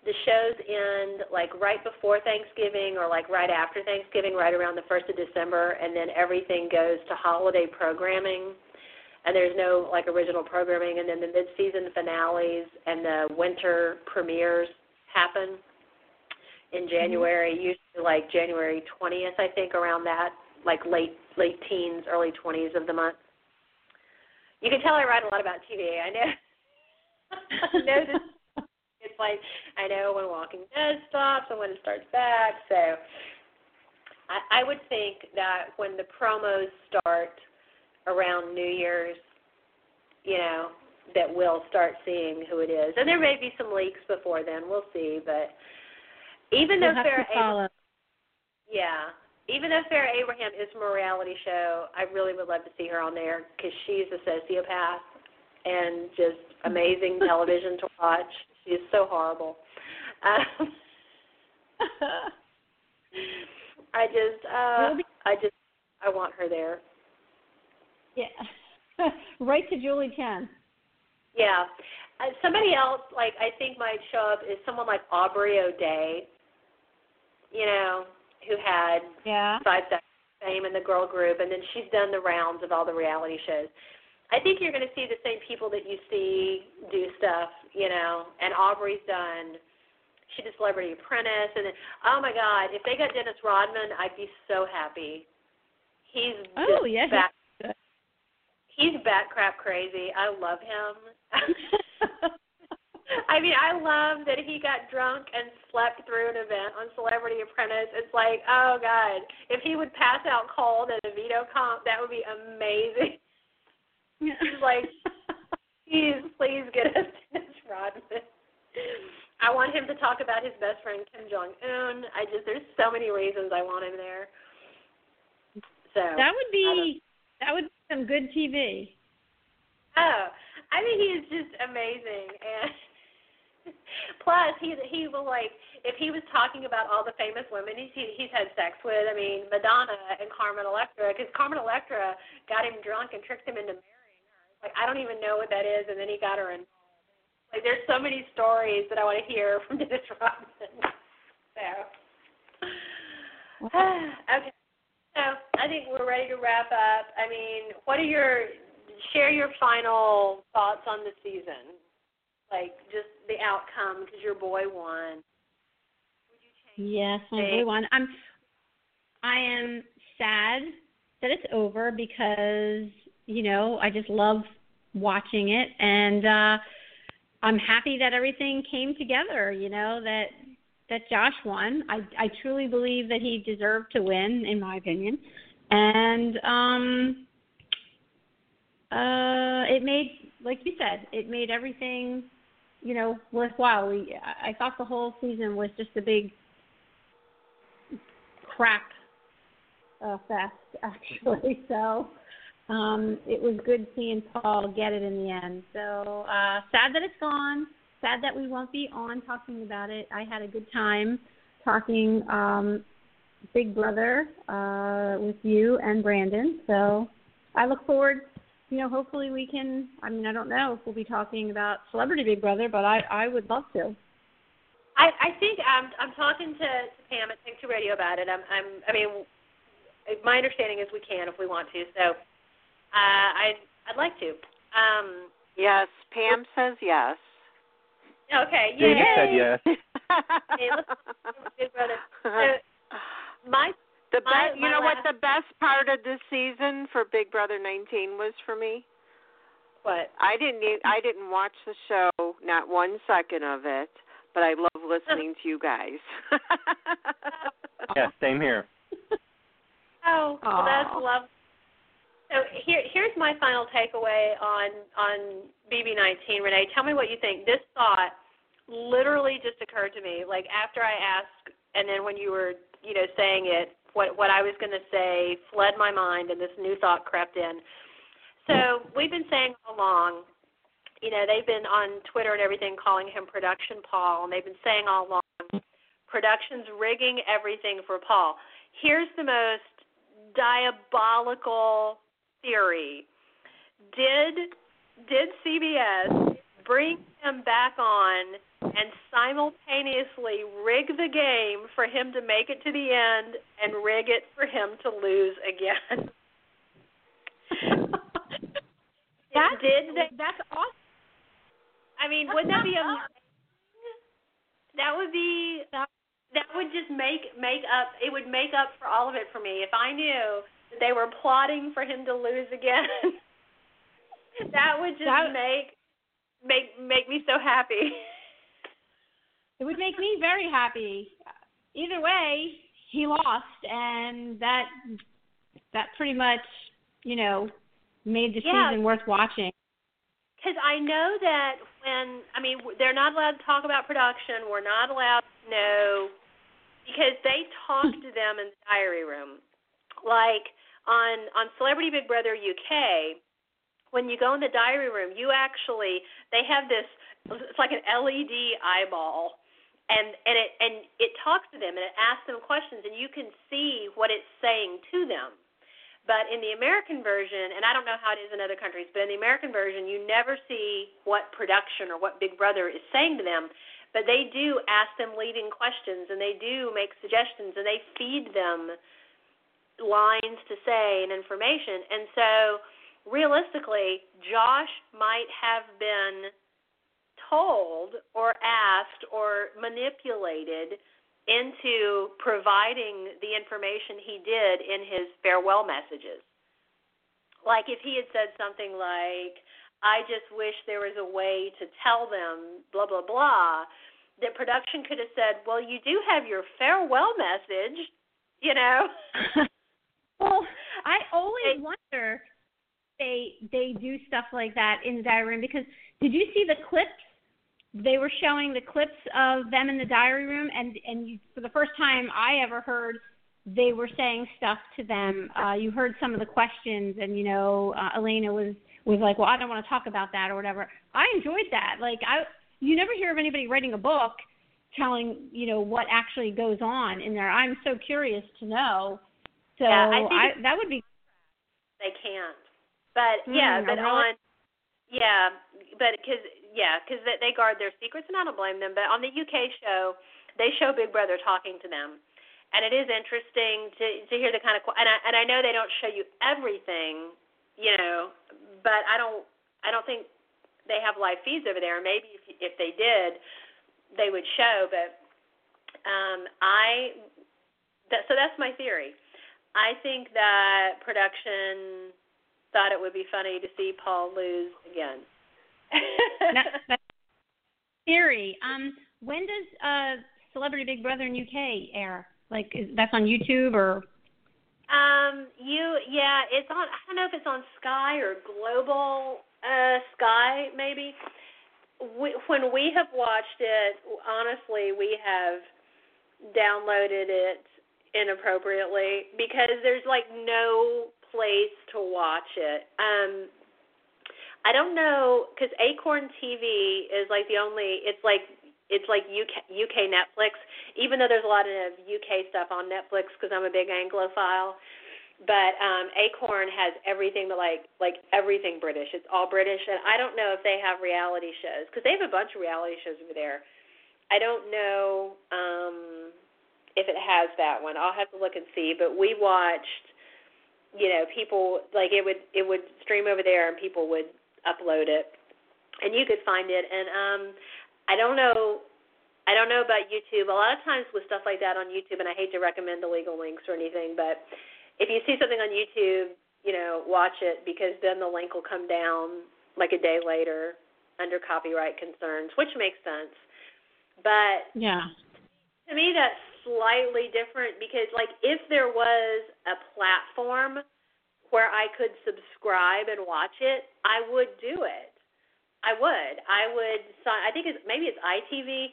S2: the shows end like right before Thanksgiving or like right after Thanksgiving, right around the first of December, and then everything goes to holiday programming. And there's no like original programming, and then the mid-season finales and the winter premieres happen in January, mm-hmm. usually like January 20th, I think, around that, like late late teens, early 20s of the month. You can tell I write a lot about TV. I know. I know this it's like I know when Walking Dead stops and when it starts back. So I, I would think that when the promos start around New Year's, you know, that we'll start seeing who it is. And there may be some leaks before then. We'll see. But even
S4: we'll
S2: though Sarah Abraham, yeah, even though Sarah Abraham is from a reality show, I really would love to see her on there because she's a sociopath and just amazing television to watch. She is so horrible. Um, I just, uh, I just, I want her there.
S4: Yeah, right to Julie Chen.
S2: Yeah, uh, somebody else like I think might show up is someone like Aubrey O'Day. You know, who had
S4: yeah.
S2: five seconds fame in the girl group, and then she's done the rounds of all the reality shows. I think you're going to see the same people that you see do stuff, you know. And Aubrey's done. She did Celebrity Apprentice, and then, oh my God, if they got Dennis Rodman, I'd be so happy. He's
S4: oh yeah,
S2: back, he's bat crap crazy. I love him. I mean, I love that he got drunk and slept through an event on Celebrity Apprentice. It's like, oh God, if he would pass out cold at a veto comp, that would be amazing. He's like, please, please get us Dennis Rodman. I want him to talk about his best friend Kim Jong Un. I just there's so many reasons I want him there. So
S4: that would be that would be some good TV.
S2: Oh, I mean he's just amazing, and plus he he will like if he was talking about all the famous women he's he's had sex with. I mean Madonna and Carmen Electra, because Carmen Electra got him drunk and tricked him into marrying her. like I don't even know what that is, and then he got her in. Like there's so many stories that I want to hear from Dennis Rodman. So okay, so I think we're ready to wrap up. I mean, what are your share your final thoughts on the season? Like just the outcome because your boy won.
S4: Yes, my boy won. I'm. I am sad that it's over because you know, I just love watching it and uh I'm happy that everything came together, you know, that that Josh won. I I truly believe that he deserved to win in my opinion. And um uh it made like you said, it made everything, you know, worthwhile. We I thought the whole season was just a big crap uh fest actually. So um, it was good seeing Paul get it in the end. So uh, sad that it's gone. Sad that we won't be on talking about it. I had a good time talking um, Big Brother uh, with you and Brandon. So I look forward. You know, hopefully we can. I mean, I don't know if we'll be talking about Celebrity Big Brother, but I I would love to.
S2: I I think I'm I'm talking to, to Pam at Take Two Radio about it. I'm I'm I mean, my understanding is we can if we want to. So uh, I'd I'd like to. Um,
S5: yes, Pam says yes.
S2: Okay,
S3: yay. David said yes.
S2: hey, Big Brother. So, my
S5: the
S2: my,
S5: best, you know what the best part of this season for Big Brother 19 was for me?
S2: What?
S5: I didn't I didn't watch the show, not one second of it, but I love listening to you guys.
S3: yeah, same here.
S2: Oh, well, that's lovely. So here, here's my final takeaway on on BB19. Renee, tell me what you think. This thought literally just occurred to me, like after I asked, and then when you were, you know, saying it, what what I was going to say fled my mind, and this new thought crept in. So we've been saying all along, you know, they've been on Twitter and everything calling him Production Paul, and they've been saying all along, production's rigging everything for Paul. Here's the most diabolical theory. Did did CBS bring him back on and simultaneously rig the game for him to make it to the end and rig it for him to lose again.
S4: that
S2: did they,
S4: that's awesome.
S2: I mean, wouldn't that be amazing? That would be
S4: That-
S2: would just make make up it would make up for all of it for me if I knew they were plotting for him to lose again. that would just
S4: That-
S2: make make make me so happy.
S4: It would make me very happy. Either way, he lost, and that that pretty much, you know, made the
S2: Yeah.
S4: season worth watching.
S2: Because I know that when I mean they're not allowed to talk about production. We're not allowed to know because they talk to them in the diary room. Like on on Celebrity Big Brother UK, when you go in the diary room, you actually they have this. It's like an LED eyeball, and and it and it talks to them and it asks them questions, and you can see what it's saying to them. But in the American version, and I don't know how it is in other countries, but in the American version, you never see what production or what Big Brother is saying to them. But they do ask them leading questions, and they do make suggestions, and they feed them lines to say and information. And so, realistically, Josh might have been told or asked or manipulated into providing the information he did in his farewell messages. Like if he had said something like, I just wish there was a way to tell them, blah, blah, blah, that production could have said, Well, you do have your farewell message, you know?
S4: well, I always wonder they they do stuff like that in the diary room because did you see the clips? They were showing the clips of them in the diary room, and and you, for the first time I ever heard they were saying stuff to them. Uh, you heard some of the questions, and you know uh, Elena was was like, "Well, I don't want to talk about that" or whatever. I enjoyed that. Like I, you never hear of anybody writing a book telling you know what actually goes on in there. I'm so curious to know. So
S2: Yeah, I think
S4: I, that would be
S2: they can't. But yeah,
S4: Hmm,
S2: but
S4: really?
S2: on yeah, but because yeah, because they, they guard their secrets, and I don't blame them. But on the UK show, they show Big Brother talking to them, and it is interesting to to hear the kind of and I and I know they don't show you everything, you know, but I don't I don't think they have live feeds over there. Maybe if if they did, they would show. But um, I that, so that's my theory. I think that production thought it would be funny to see Paul lose again.
S4: theory. Um, when does uh Celebrity Big Brother in UK air? Like is, that's on YouTube or
S2: um, you yeah, it's on. I don't know if it's on Sky or Global uh, Sky maybe. We, when we have watched it, honestly, we have downloaded it inappropriately because there's like no place to watch it. Um, I don't know because Acorn TV is like the only. It's like it's like UK UK Netflix. Even though there's a lot of UK stuff on Netflix because I'm a big Anglophile, but um, Acorn has everything but like like everything British. It's all British, and I don't know if they have reality shows because they have a bunch of reality shows over there. I don't know um, if it has that one. I'll have to look and see. But we watched, you know, people like it would it would stream over there, and people would upload it, and you could find it. And um, I don't know. I don't know about YouTube. A lot of times with stuff like that on YouTube, and I hate to recommend illegal links or anything, but if you see something on YouTube, you know, watch it because then the link will come down like a day later under copyright concerns, which makes sense. But
S4: yeah.
S2: to me that's slightly different because like if there was a platform where I could subscribe and watch it, I would do it. I would. I would I think it's maybe it's ITV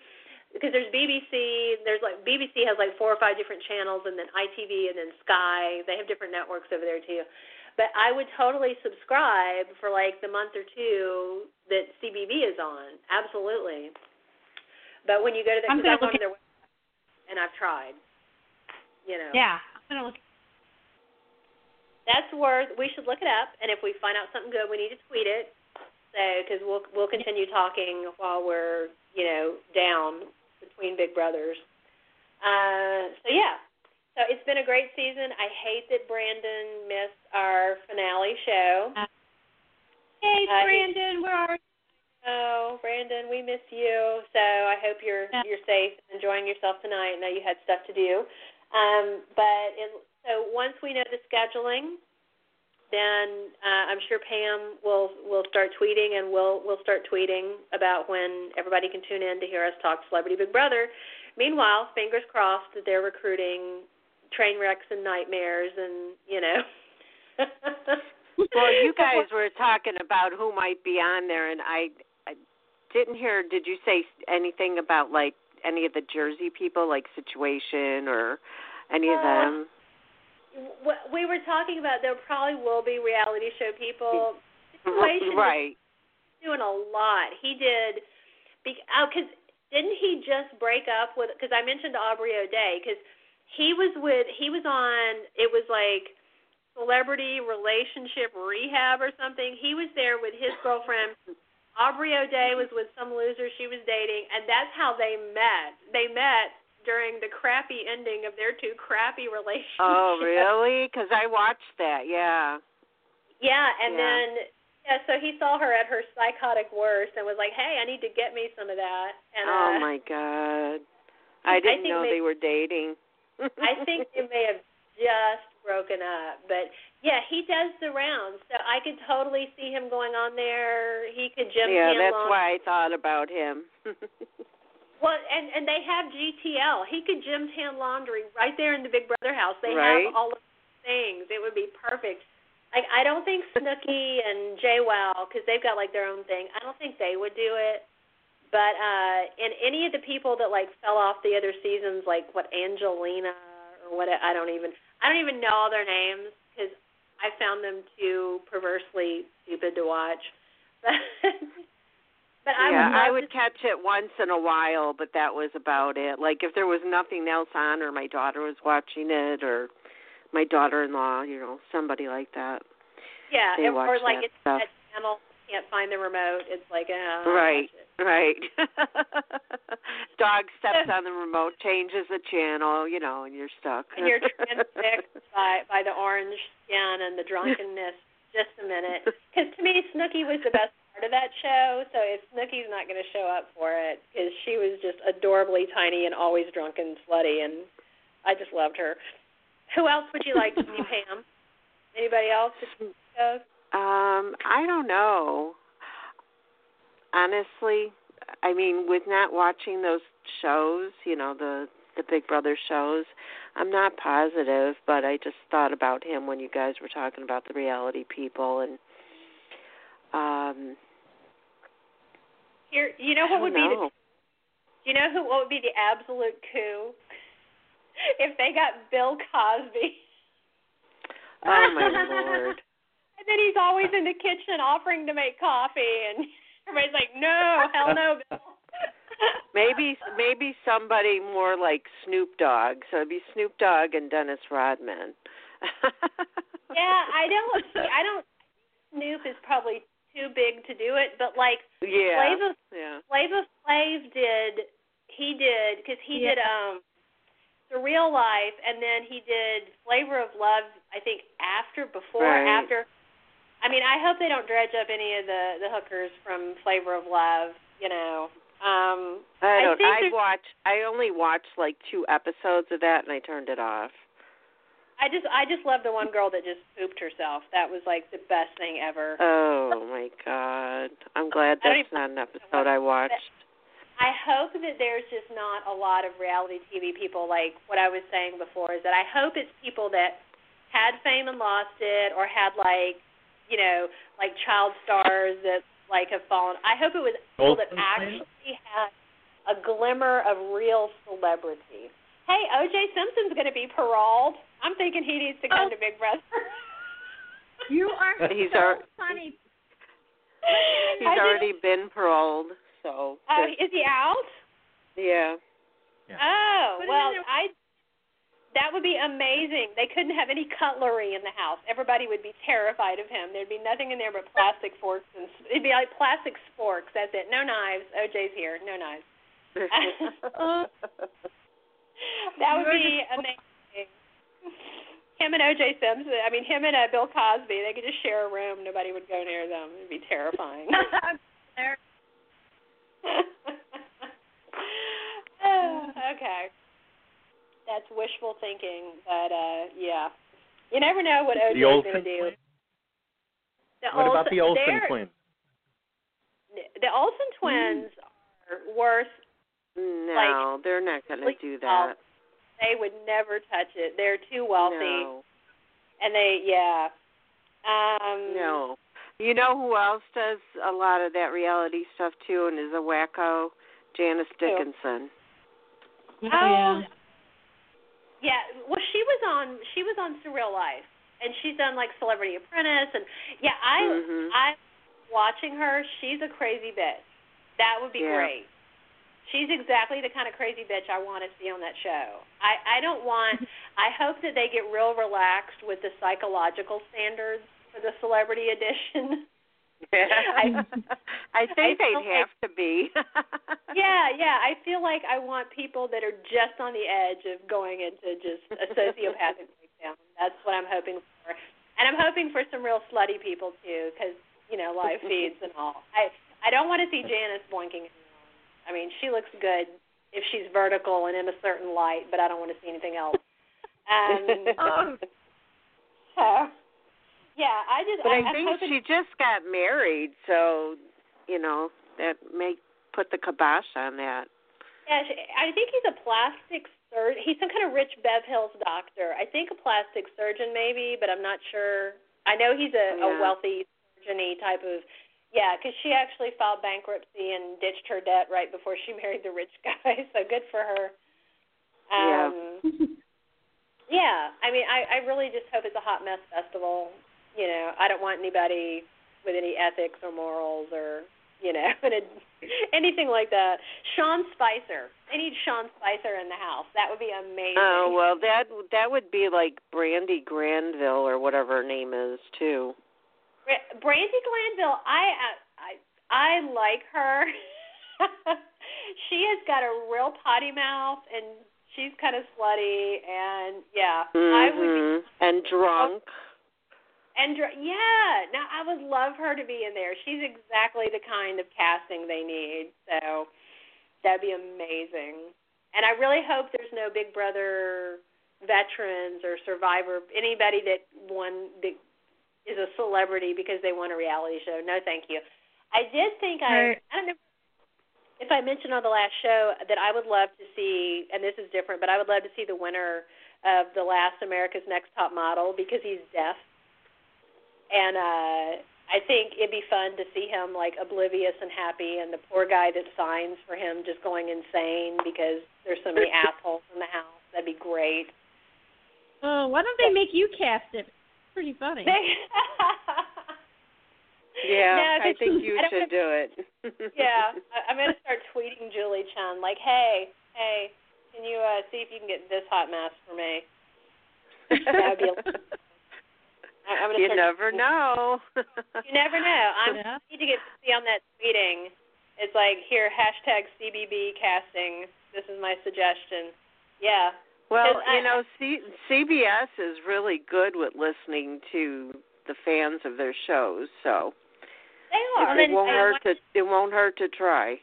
S2: because there's BBC, there's like BBC has like four or five different channels and then ITV and then Sky. They have different networks over there too. But I would totally subscribe for like the month or two that CBB is on. Absolutely. But when you go to the,
S4: I'm gonna
S2: go
S4: look
S2: to their website and I've tried, you know.
S4: Yeah. I'm gonna look
S2: That's worth. We should look it up, and if we find out something good, we need to tweet it. So because we'll we'll continue talking while we're you know down between Big Brothers. Uh, so yeah, so it's been a great season. I hate that Brandon missed our finale show.
S4: Hey,
S2: Uh,
S4: Brandon, where are you?
S2: Oh, Brandon, we miss you. So I hope you're
S4: Yeah.
S2: you're safe, and enjoying yourself tonight. I know you had stuff to do. Um, but it, so once we know the scheduling, then uh, I'm sure Pam will will start tweeting, and we'll we'll start tweeting about when everybody can tune in to hear us talk Celebrity Big Brother. Meanwhile, fingers crossed that they're recruiting train wrecks and nightmares, and you know.
S5: Well, you guys were talking about who might be on there, and I didn't hear. Did you say anything about like any of the Jersey people, like Situation or any of
S2: Uh,
S5: them?
S2: What we were talking about, there probably will be reality show people. Situation
S5: Right.
S2: is doing a lot. He did, be, oh, cause didn't he just break up with? Because I mentioned Aubrey O'Day, because he was with, he was on. It was like celebrity relationship rehab or something. He was there with his girlfriend. Aubrey O'Day was with some loser she was dating, and that's how they met. They met during the crappy ending of their two crappy relationships.
S5: Oh, really? Because I watched that. Yeah.
S2: Yeah, and
S5: Yeah.
S2: then yeah, so he saw her at her psychotic worst and was like, "Hey, I need to get me some of that." And
S5: oh
S2: uh,
S5: my God.
S2: I
S5: I didn't
S2: think
S5: know
S2: they-
S5: they were dating.
S2: I think they may have just broken up, but yeah, he does the rounds, so I could totally see him going on there. He could
S5: gym
S2: Tan laundry.
S5: yeah, that's
S2: Long-
S5: why I thought about him.
S2: Well, and and they have GTL. He could gym Tan laundry right there in the Big Brother house. They
S5: Right.
S2: have all of these things. It would be perfect. Like I don't think Snooki and JWoww, because they've got like their own thing. I don't think they would do it. But uh and any of the people that like fell off the other seasons, like what Angelina or what I don't even I don't even know all their names because I found them too perversely stupid to watch. But but I
S5: yeah,
S2: would
S5: I
S2: to
S5: would catch it once in a while, but that was about it. Like if there was nothing else on, or my daughter was watching it, or my daughter-in-law, you know, somebody like that.
S2: Yeah,
S5: They
S2: or, or like it's
S5: stuff.
S2: that channel can't find the remote. It's like, uh,
S5: Right.
S2: it.
S5: Right. Dog steps on the remote, changes the channel, you know, and you're stuck.
S2: And you're transfixed by by the orange skin and the drunkenness. Just a minute, because to me, Snooki was the best part of that show. So if Snooki's not going to show up for it, because she was just adorably tiny and always drunk and slutty, and I just loved her. Who else would you like to see, Pam? Anybody else? to think of?
S5: Um, I don't know. Honestly, I mean, with not watching those shows, you know, the the Big Brother shows, I'm not positive, but I just thought about him when you guys were talking about the reality people and um
S2: Here, you know what would
S5: don't
S2: be the. Do you know who what would be the absolute coup? If they got Bill Cosby.
S5: Oh my lord.
S2: And then he's always in the kitchen offering to make coffee and everybody's like, No, hell no, Bill
S5: Maybe maybe somebody more like Snoop Dogg. So it'd be Snoop Dogg and Dennis Rodman.
S2: Yeah, I don't I don't Snoop is probably too big to do it, but like
S5: yeah.
S2: Flava
S5: Yeah.
S2: Flava Flav did he did because he
S4: Yeah.
S2: did um the real life and then he did Flavor of Love I think after before
S5: Right.
S2: after I mean I hope they don't dredge up any of the the hookers from Flavor of Love you know um
S5: I
S2: I
S5: don't. I
S2: there's-
S5: watched. I only watched like two episodes of that, and I turned it off.
S2: I just I just love the one girl that just pooped herself that was like the best thing ever
S5: Oh my god! I'm glad
S2: I
S5: that's not an episode I watched.
S2: I hope that there's just not a lot of reality TV people like what I was saying before is that I hope it's people that had fame and lost it or had like, you know, like child stars that like have fallen. I hope it was people that actually had a glimmer of real celebrity. Hey, OJ Simpson's going to be paroled. I'm thinking he needs to come
S4: Oh.
S2: to Big Brother.
S4: You are
S5: He's
S4: so
S5: our-
S4: funny.
S5: He's
S2: I didn't-
S5: already been paroled, so
S2: Oh, is he out?
S5: yeah.
S3: Yeah.
S2: Oh,
S4: Put it in
S2: well. I That would be amazing. They couldn't have any cutlery in the house. Everybody would be terrified of him. There'd be nothing in there but plastic forks and it'd be like plastic forks. That's it. No knives. OJ's here. No knives. that would be amazing. Him and OJ Simpson. I mean, him and uh, Bill Cosby. They could just share a room. Nobody would go near them. It'd be terrifying. okay. That's wishful thinking, but uh yeah. You never know what OJ's
S3: the Olsen
S2: gonna do.
S3: twins?
S2: The
S3: What about the Olsen twins?
S2: The Olsen twins are worth
S5: No, they're not going to do that.
S2: they would never touch it. They're too wealthy
S5: No.
S2: and they yeah. Um
S5: No. You know who else does a lot of that reality stuff too and is a wacko? Janice Dickinson.
S2: Oh, yeah. Yeah, well, she was on she was on Surreal Life, and she's done like Celebrity Apprentice, and yeah, I
S5: Mhm.
S2: I watching her. She's a crazy bitch. That would be
S5: Yeah.
S2: great. She's exactly the kind of crazy bitch I want to see on that show. I I don't want. I hope that they get real relaxed with the psychological standards for the Celebrity Edition. I-
S5: I think
S2: I
S5: they'd have to be.
S2: yeah, yeah. I feel like I want people that are just on the edge of going into just a sociopathic breakdown. That's what I'm hoping for, and I'm hoping for some real slutty people too, because you know live feeds and all. I I don't want to see Janice boinking anyone. I mean, she looks good if she's vertical and in a certain light, but I don't want to see anything else. Um, so, yeah, I just
S5: but
S2: I,
S5: I think
S2: hoping
S5: she just got married, so you know that may put the kibosh on that.
S2: Yeah, she, I think he's a plastic surgeon. He's some kind of rich Bev Hills doctor. I think a plastic surgeon, maybe, but I'm not sure. I know he's a, a
S5: Yeah.
S2: wealthy surgeon type of. Yeah, because she actually filed bankruptcy and ditched her debt right before she married the rich guy. So good for her.
S5: Yeah.
S2: Um, yeah. I mean, I I really just hope it's a hot mess festival. You know, I don't want anybody with any ethics or morals or you know anything like that. Sean Spicer. I need Sean Spicer in the house. That would be amazing.
S5: Oh well, that that would be like Brandy Granville or whatever her name is too.
S2: Brandi Glanville. I I I like her. she has got a real potty mouth and she's kind of slutty and yeah, I would be
S5: Mhm. and drunk.
S2: And yeah, now I would love her to be in there. She's exactly the kind of casting they need. So that'd be amazing. And I really hope there's no Big Brother veterans or Survivor anybody that won that is a celebrity because they won a reality show. No, thank you. I did think I
S4: Right.
S2: I don't know if I mentioned on the last show that I would love to see, and this is different, but I would love to see the winner of the last America's Next Top Model because he's deaf and uh I think it'd be fun to see him like oblivious and happy, and the poor guy that signs for him just going insane because there's so many assholes in the house. That'd be great.
S4: Oh, why don't they make you cast it? Pretty funny.
S5: Yeah,
S2: No,
S5: I
S2: 'cause
S5: think you
S2: I
S5: should do it.
S2: yeah, I, I'm gonna start tweeting Julie Chen like, hey, hey, can you uh see if you can get this hot mess for me? That'd be I- I'm gonna
S5: you
S2: start
S5: never know.
S2: You never know. I'm
S4: Yeah.
S2: I need to get to see on that tweeting. It's like here hashtag CBB casting. This is my suggestion. Yeah.
S5: Well,
S2: 'Cause I-
S5: you know, C- CBS is really good with listening to the fans of their shows, so
S2: They are.
S5: it won't uh, hurt to it won't hurt to try.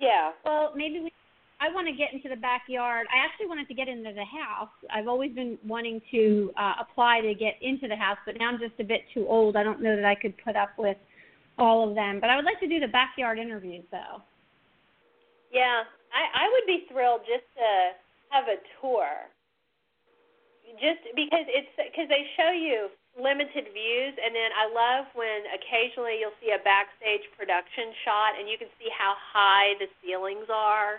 S2: Yeah.
S4: Well, maybe we. I want to get into the backyard. I actually wanted to get into the house. I've always been wanting to uh, apply to get into the house, but now I'm just a bit too old. I don't know that I could put up with all of them. But I would like to do the backyard interviews, though.
S2: Yeah. I I would be thrilled just to have a tour. Just because it's because they show you limited views and then I love when occasionally you'll see a backstage production shot and you can see how high the ceilings are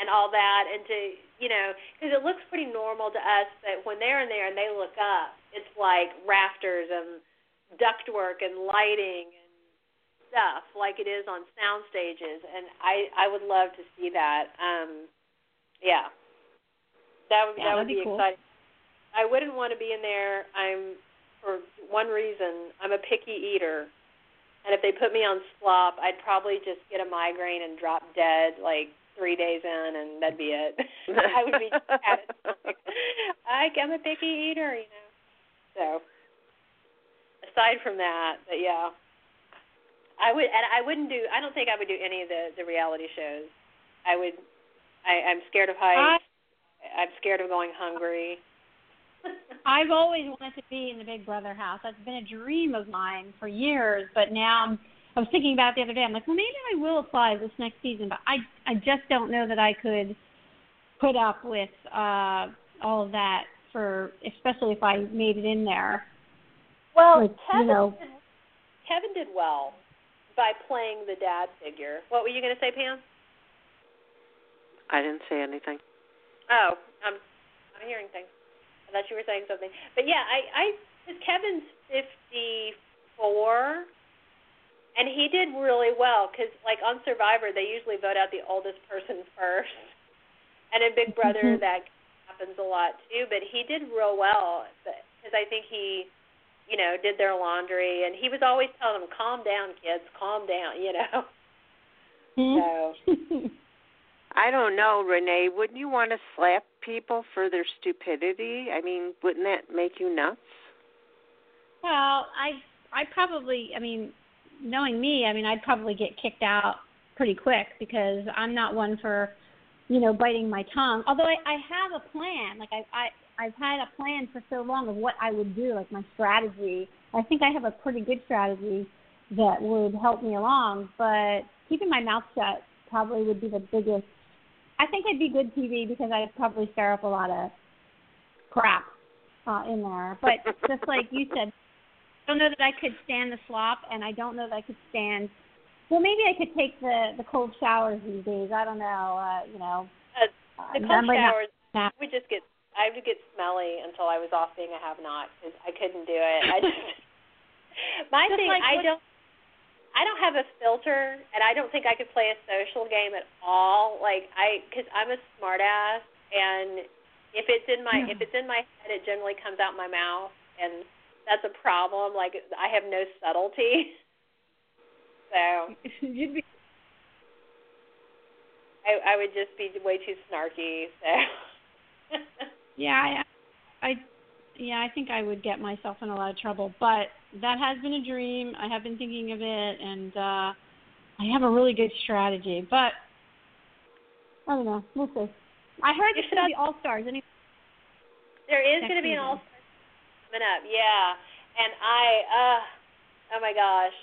S2: and all that and to you know because it looks pretty normal to us but when they're in there and they look up it's like rafters and ductwork and lighting and stuff like it is on sound stages and I I would love to see that um yeah that would
S4: Yeah,
S2: that would be
S4: be cool.
S2: exciting I wouldn't want to be in there. I'm for one reason. I'm a picky eater, and if they put me on slop, I'd probably just get a migraine and drop dead like three days in, and that'd be it. I would be. I, I'm a picky eater, you know. So aside from that, but yeah, I would, and I wouldn't do. I don't think I would do any of the the reality shows. I would. I, I'm scared of heights. I'm scared of going hungry.
S4: I've always wanted to be in the Big Brother house. That's been a dream of mine for years, but now I'm I was thinking about it the other day. I'm like, well, maybe I will apply this next season, but I I just don't know that I could put up with uh all of that for especially if I made it in there.
S2: Well,
S4: Like,
S2: Kevin,
S4: you know-
S2: did, Kevin did well by playing the dad figure. What were you going to say, Pam?
S5: I didn't say anything.
S2: Oh, I'm I'm hearing things. I thought you were saying something. But yeah, I I cause Kevin's 54 and he did really well cuz like on Survivor they usually vote out the oldest person first. And in Big Brother
S4: Mhm.
S2: that happens a lot too, but he did real well cuz I think he you know, did their laundry and he was always telling them calm down kids, calm down, you know. So
S5: I don't know, Renee. Wouldn't you want to slap people for their stupidity? I mean, wouldn't that make you nuts?
S4: Well, I I probably I mean, knowing me, I mean I'd probably get kicked out pretty quick because I'm not one for, you know, biting my tongue. Although I, I have a plan. Like I I I've had a plan for so long of what I would do, like my strategy. I think I have a pretty good strategy that would help me along, but keeping my mouth shut probably would be the biggest I think I'd be good TV because I'd probably stir up a lot of crap uh, in there. But just like you said, I don't know that I could stand the slop, and I don't know that I could stand. Well, maybe I could take the the cold showers these days. I don't know. Uh, you know,
S2: Uh,
S4: uh,
S2: the cold showers
S4: not-
S2: would just get I would get smelly until I was off being a have not because I couldn't do it. I just my
S4: Just
S2: thing
S4: like
S2: I don't I don't have a filter and I don't think I could play a social game at all. Like I because I'm a smartass and if it's in my
S4: Yeah.
S2: if it's in my head it generally comes out my mouth and that's a problem. Like I have no subtlety. So
S4: You'd be
S2: I I would just be way too snarky. So
S4: Yeah, I, I, yeah, I think I would get myself in a lot of trouble. But that has been a dream. I have been thinking of it, and uh I have a really good strategy. But I don't know. We'll see. I heard there's
S2: should
S4: going to be all stars. Any?
S2: There is going to be an all star coming up, yeah. And I, uh, oh my gosh.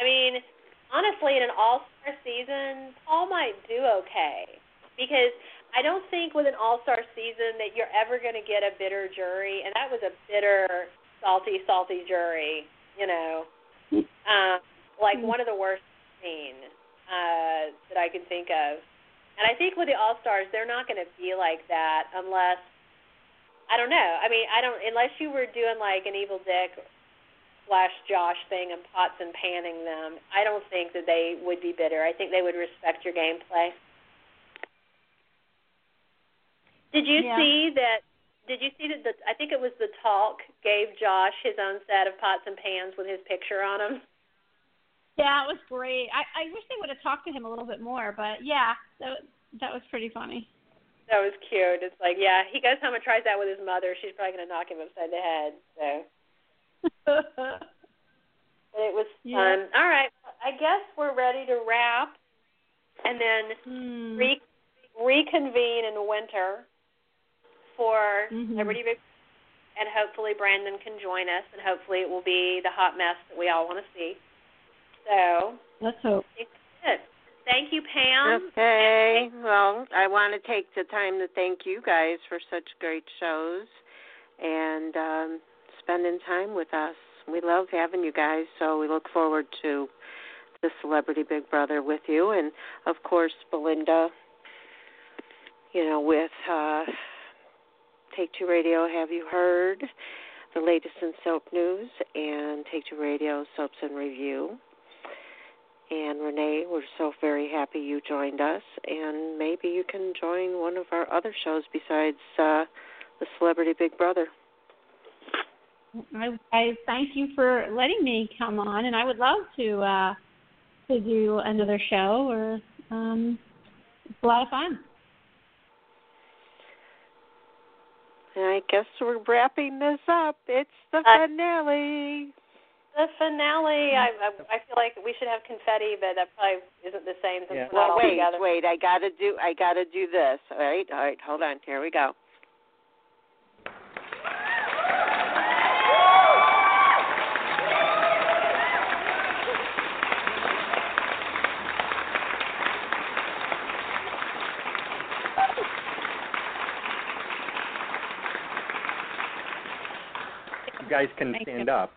S2: I mean, honestly, in an all star season, Paul might do okay because I don't think with an all star season that you're ever going to get a bitter jury, and that was a bitter, salty, salty jury. You know, um, like one of the worst I've uh, that I can think of. And I think with the All Stars, they're not going to be like that unless I don't know. I mean, I don't unless you were doing like an evil dick slash Josh thing and pots and panning them. I don't think that they would be bitter. I think they would respect your gameplay. Did you
S4: Yeah.
S2: see that? Did you see that? The, I think it was the talk gave Josh his own set of pots and pans with his picture on them.
S4: Yeah, it was great. I I wish they would have talked to him a little bit more, but yeah, that that was pretty funny.
S2: That was cute. It's like, yeah, he goes home and tries that with his mother. She's probably going to knock him upside the head. So. But it was
S4: Yeah.
S2: fun. All right, I guess we're ready to wrap, and then
S4: Hmm.
S2: re- reconvene in winter for
S4: Mhm.
S2: Liberty Big, and hopefully Brandon can join us, and hopefully it will be the hot mess that we all want to see. So
S4: Let's hope.
S2: it's good. Thank you, Pam.
S5: Okay. Well, I want to take the time to thank you guys for such great shows and um spending time with us. We love having you guys, so we look forward to the Celebrity Big Brother with you and of course Belinda you know with uh Take Two Radio Have You Heard? The latest in soap news and Take Two Radio Soaps and Review. And Renee, we're so very happy you joined us, and maybe you can join one of our other shows besides uh, the Celebrity Big Brother.
S4: I I thank you for letting me come on, and I would love to uh, to do another show. Or um, it's a lot of fun.
S5: I guess we're wrapping this up. It's the
S2: Uh,
S5: finale.
S2: The finale. I, I I feel like we should have confetti, but that probably isn't the same since
S3: Yeah.
S2: we're not
S5: Well,
S2: all
S5: wait,
S2: together.
S5: wait. I gotta do. I gotta do this. All right, all right. Hold on. Here we go.
S3: Guys can
S4: Thank
S3: stand
S4: you.
S3: up.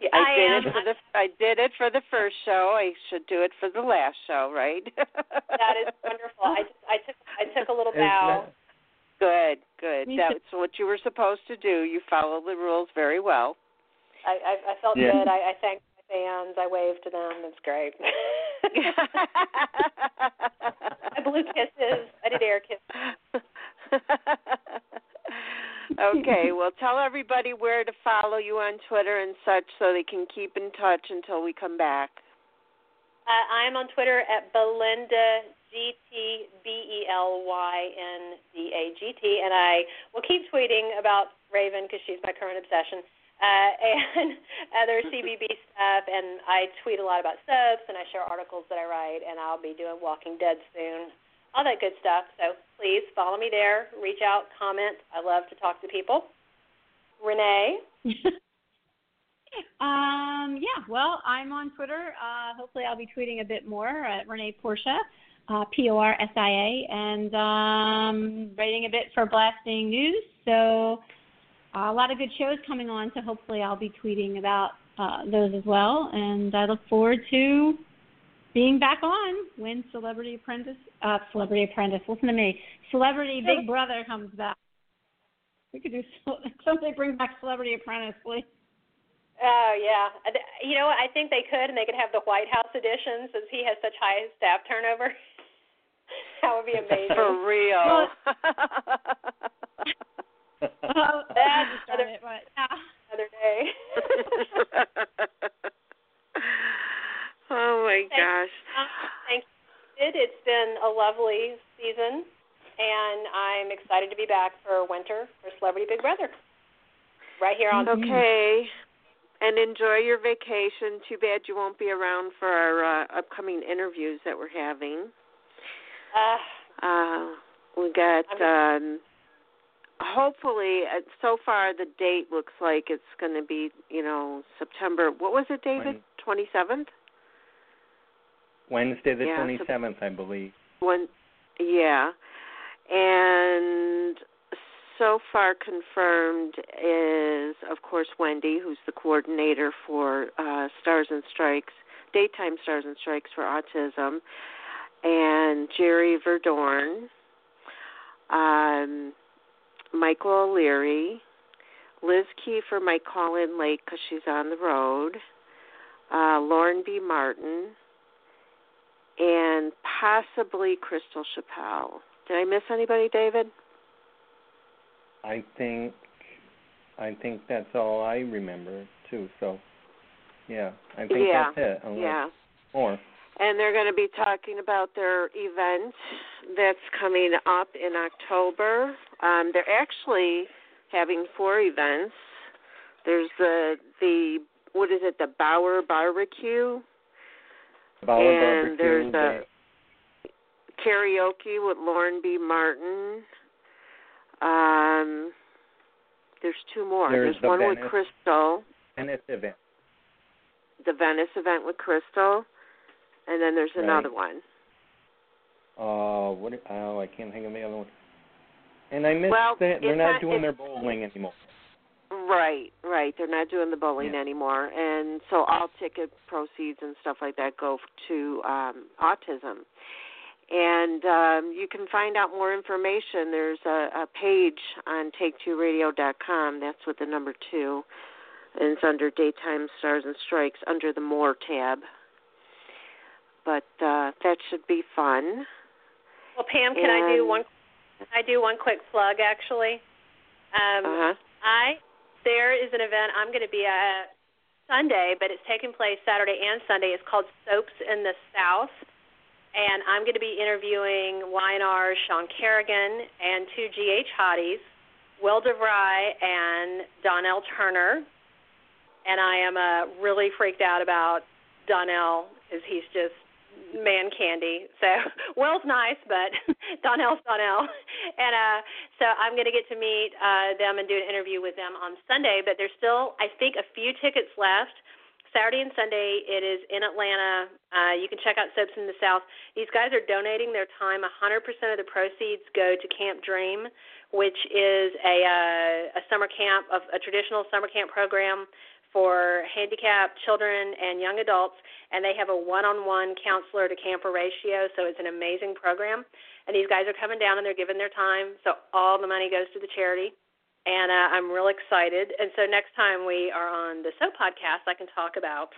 S2: Yeah,
S5: I, did
S2: am.
S5: it for the. I did it for the first show. I should do it for the last show, right?
S2: that is wonderful. I just I took I took a little bow.
S5: Good, good.
S4: Me
S5: That's what you were supposed to do. You followed the rules very well.
S2: I, I I felt
S3: Yeah.
S2: good. I, I thanked my fans. I waved to them. It's great. I blew kisses. I did air kisses.
S5: Okay, well, tell everybody where to follow you on Twitter and such so they can keep in touch until we come back.
S2: Uh, I am on Twitter at Belinda G T B E L Y N D A G T, and I will keep tweeting about Raven because she's my current obsession, uh, and other CBB stuff. And I tweet a lot about soaps, and I share articles that I write, and I'll be doing Walking Dead soon, all that good stuff. So please follow me there, reach out, comment. I love to talk to people. Renee.
S4: um, yeah, well, I'm on Twitter. Uh, hopefully, I'll be tweeting a bit more at Renee Porsia, uh, P O R S I A, and um, writing a bit for Blasting News. So, uh, a lot of good shows coming on. So, hopefully, I'll be tweeting about uh, those as well. And I look forward to being back on when Celebrity Apprentice, uh, Celebrity Apprentice, listen to me, Celebrity Big Brother comes back. We could do somebody bring back Celebrity Apprentice, please.
S2: Oh yeah, you know what? I think they could, and they could have the White House edition since he has such high staff turnover. that would be amazing.
S5: For real.
S4: Oh,
S2: That's
S4: just darn it, but yeah.
S2: Another day.
S5: oh my
S2: Thank-
S5: gosh.
S2: Um, thank you. It- It's been a lovely season, and I'm excited to be back for winter for Celebrity Big Brother. Right here on. The.
S5: Okay. And enjoy your vacation. Too bad you won't be around for our uh, upcoming interviews that we're having.
S2: Uh,
S5: Uh, we got um hopefully uh, so far the date looks like it's going to be, you know, September. What was it, David?
S3: When-
S5: 27th?
S3: Wednesday the
S5: Yeah, so-
S3: 27th, I believe.
S5: One yeah. And so far confirmed is of course Wendy, who's the coordinator for uh Stars and Strikes, daytime Stars and Strikes for autism, and Jerry ver Dorn, um Michael O'Leary, Liz Keifer might call in late because she's on the road, uh, Lauren B. Martin, and possibly Crystal Chappell. Did I miss anybody, David?
S3: I think I think that's all I remember too. So, yeah, I think
S5: yeah.
S3: that's it.
S5: Yeah.
S3: more.
S5: And they're going to be talking about their event that's coming up in October. Um, they're actually having four events. There's the the what is it? The Bauer Barbecue,
S3: Bauer
S5: and there's a karaoke with Lauren B. Martin. Um, there's two more.
S3: There's the
S5: one
S3: Venice.
S5: with Crystal,
S3: and it's event.
S5: the Venice event with Crystal, and then there's
S3: Right.
S5: another one.
S3: Uh, what? Oh, I can't think of the other one. And I missed
S5: Well,
S3: that they're not
S5: not-
S3: doing their bowling anymore.
S5: Right, right. They're not doing the bowling
S3: Yeah.
S5: anymore, and so all ticket proceeds and stuff like that go to um, autism. And um, you can find out more information. There's a, a page on take2radio.com. That's with the number two, and it's under daytime stars and strikes under the more tab. But uh, that should be fun.
S2: well, Pam, can I do
S5: And-
S2: one? Can I do one quick plug actually? Um,
S5: Uh huh.
S2: I there is an event I'm going to be at Sunday, but it's taking place Saturday and Sunday. It's called Soaps in the South. And I'm going to be interviewing Y&R's Sean Carrigan and two GH hotties, Will DeVry and Donnell Turner. And I am uh, really freaked out about Donnell because he's just man candy. So Will's nice, but Donnell's Donnell. And uh so I'm gonna get to meet uh them and do an interview with them on Sunday, but there's still I think a few tickets left. Saturday and Sunday it is in Atlanta. Uh you can check out Soaps in the South. These guys are donating their time. A 100% of the proceeds go to Camp Dream, which is a uh, a summer camp of a traditional summer camp program for handicapped children and young adults, and they have a one-on-one counselor to camper ratio, so it's an amazing program. And these guys are coming down and they're giving their time, so all the money goes to the charity. And uh, I'm real excited. And so next time we are on the Soap podcast, I can talk about,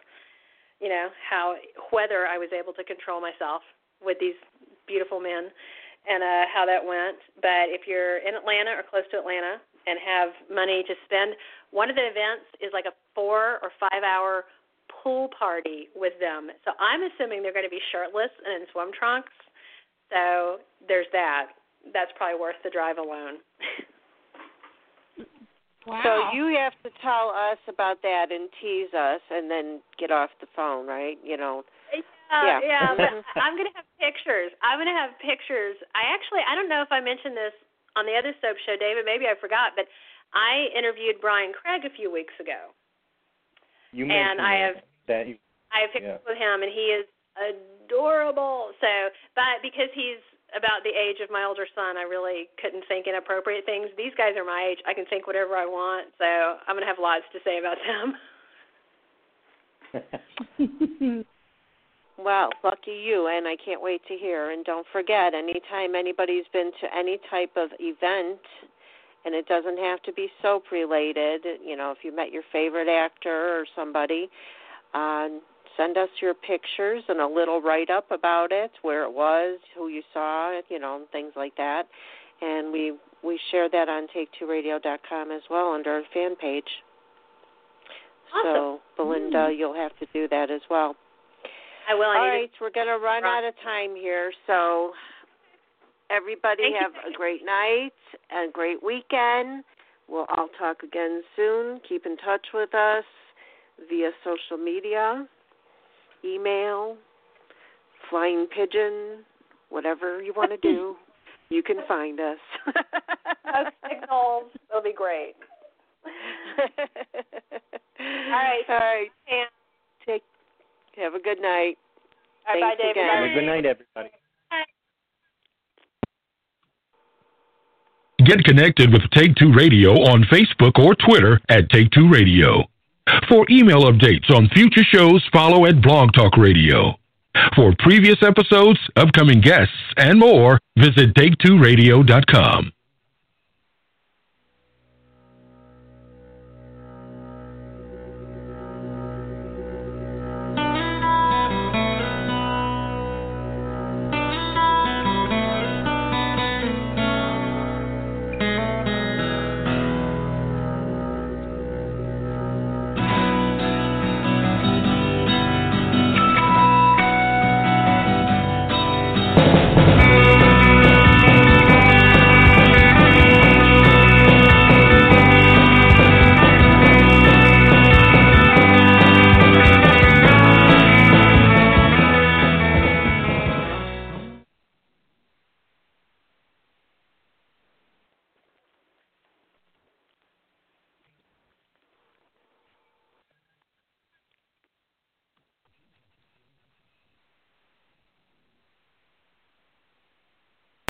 S2: you know, how whether I was able to control myself with these beautiful men and uh, how that went. But if you're in Atlanta or close to Atlanta and have money to spend, one of the events is like a four or five hour pool party with them. So I'm assuming they're going to be shirtless and in swim trunks. So there's that. That's probably worth the drive alone.
S4: Wow.
S5: So you have to tell us about that and tease us, and then get off the phone, right? You know.
S2: Yeah,
S5: Yeah.
S2: yeah. I'm gonna have pictures. I'm gonna have pictures. I actually, I don't know if I mentioned this on the other soap show, David. Maybe I forgot, but I interviewed Brian Craig a few weeks ago.
S3: You
S2: And
S3: mentioned
S2: I
S3: that-
S2: have
S3: that you,
S2: I have pictures
S3: Yeah.
S2: with him, and he is adorable. So, but because he's about the age of my older son, I really couldn't think inappropriate things. These guys are my age; I can think whatever I want. So, I'm gonna have lots to say about them.
S5: Well, lucky you, and I can't wait to hear. And don't forget, anytime anybody's been to any type of event, and it doesn't have to be soap related, you know, if you met your favorite actor or somebody, uh, send us your pictures and a little write up about it, where it was, who you saw you know, things like that. And we we share that on take2radio.com as well under our fan page. Awesome. So, Belinda, you'll have to do that as well.
S2: I will. I
S5: All right, we're going to run out of time here. So, everybody
S2: Thank you.
S5: have a great night and a great weekend. We'll all talk again soon. Keep in touch with us via social media, email, flying pigeon, whatever you want to do. You can find us.
S2: Smoke signals. It'll be great. right.
S5: All right.
S2: And.
S5: Have a good night.
S2: all right, bye,
S5: Thanks
S2: David.
S5: again.
S3: have a good night, everybody.
S1: Get connected with Take Two Radio on Facebook or Twitter at Take Two Radio. For email updates on future shows, follow at Blog Talk Radio. For previous episodes, upcoming guests, and more, visit take2radio.com.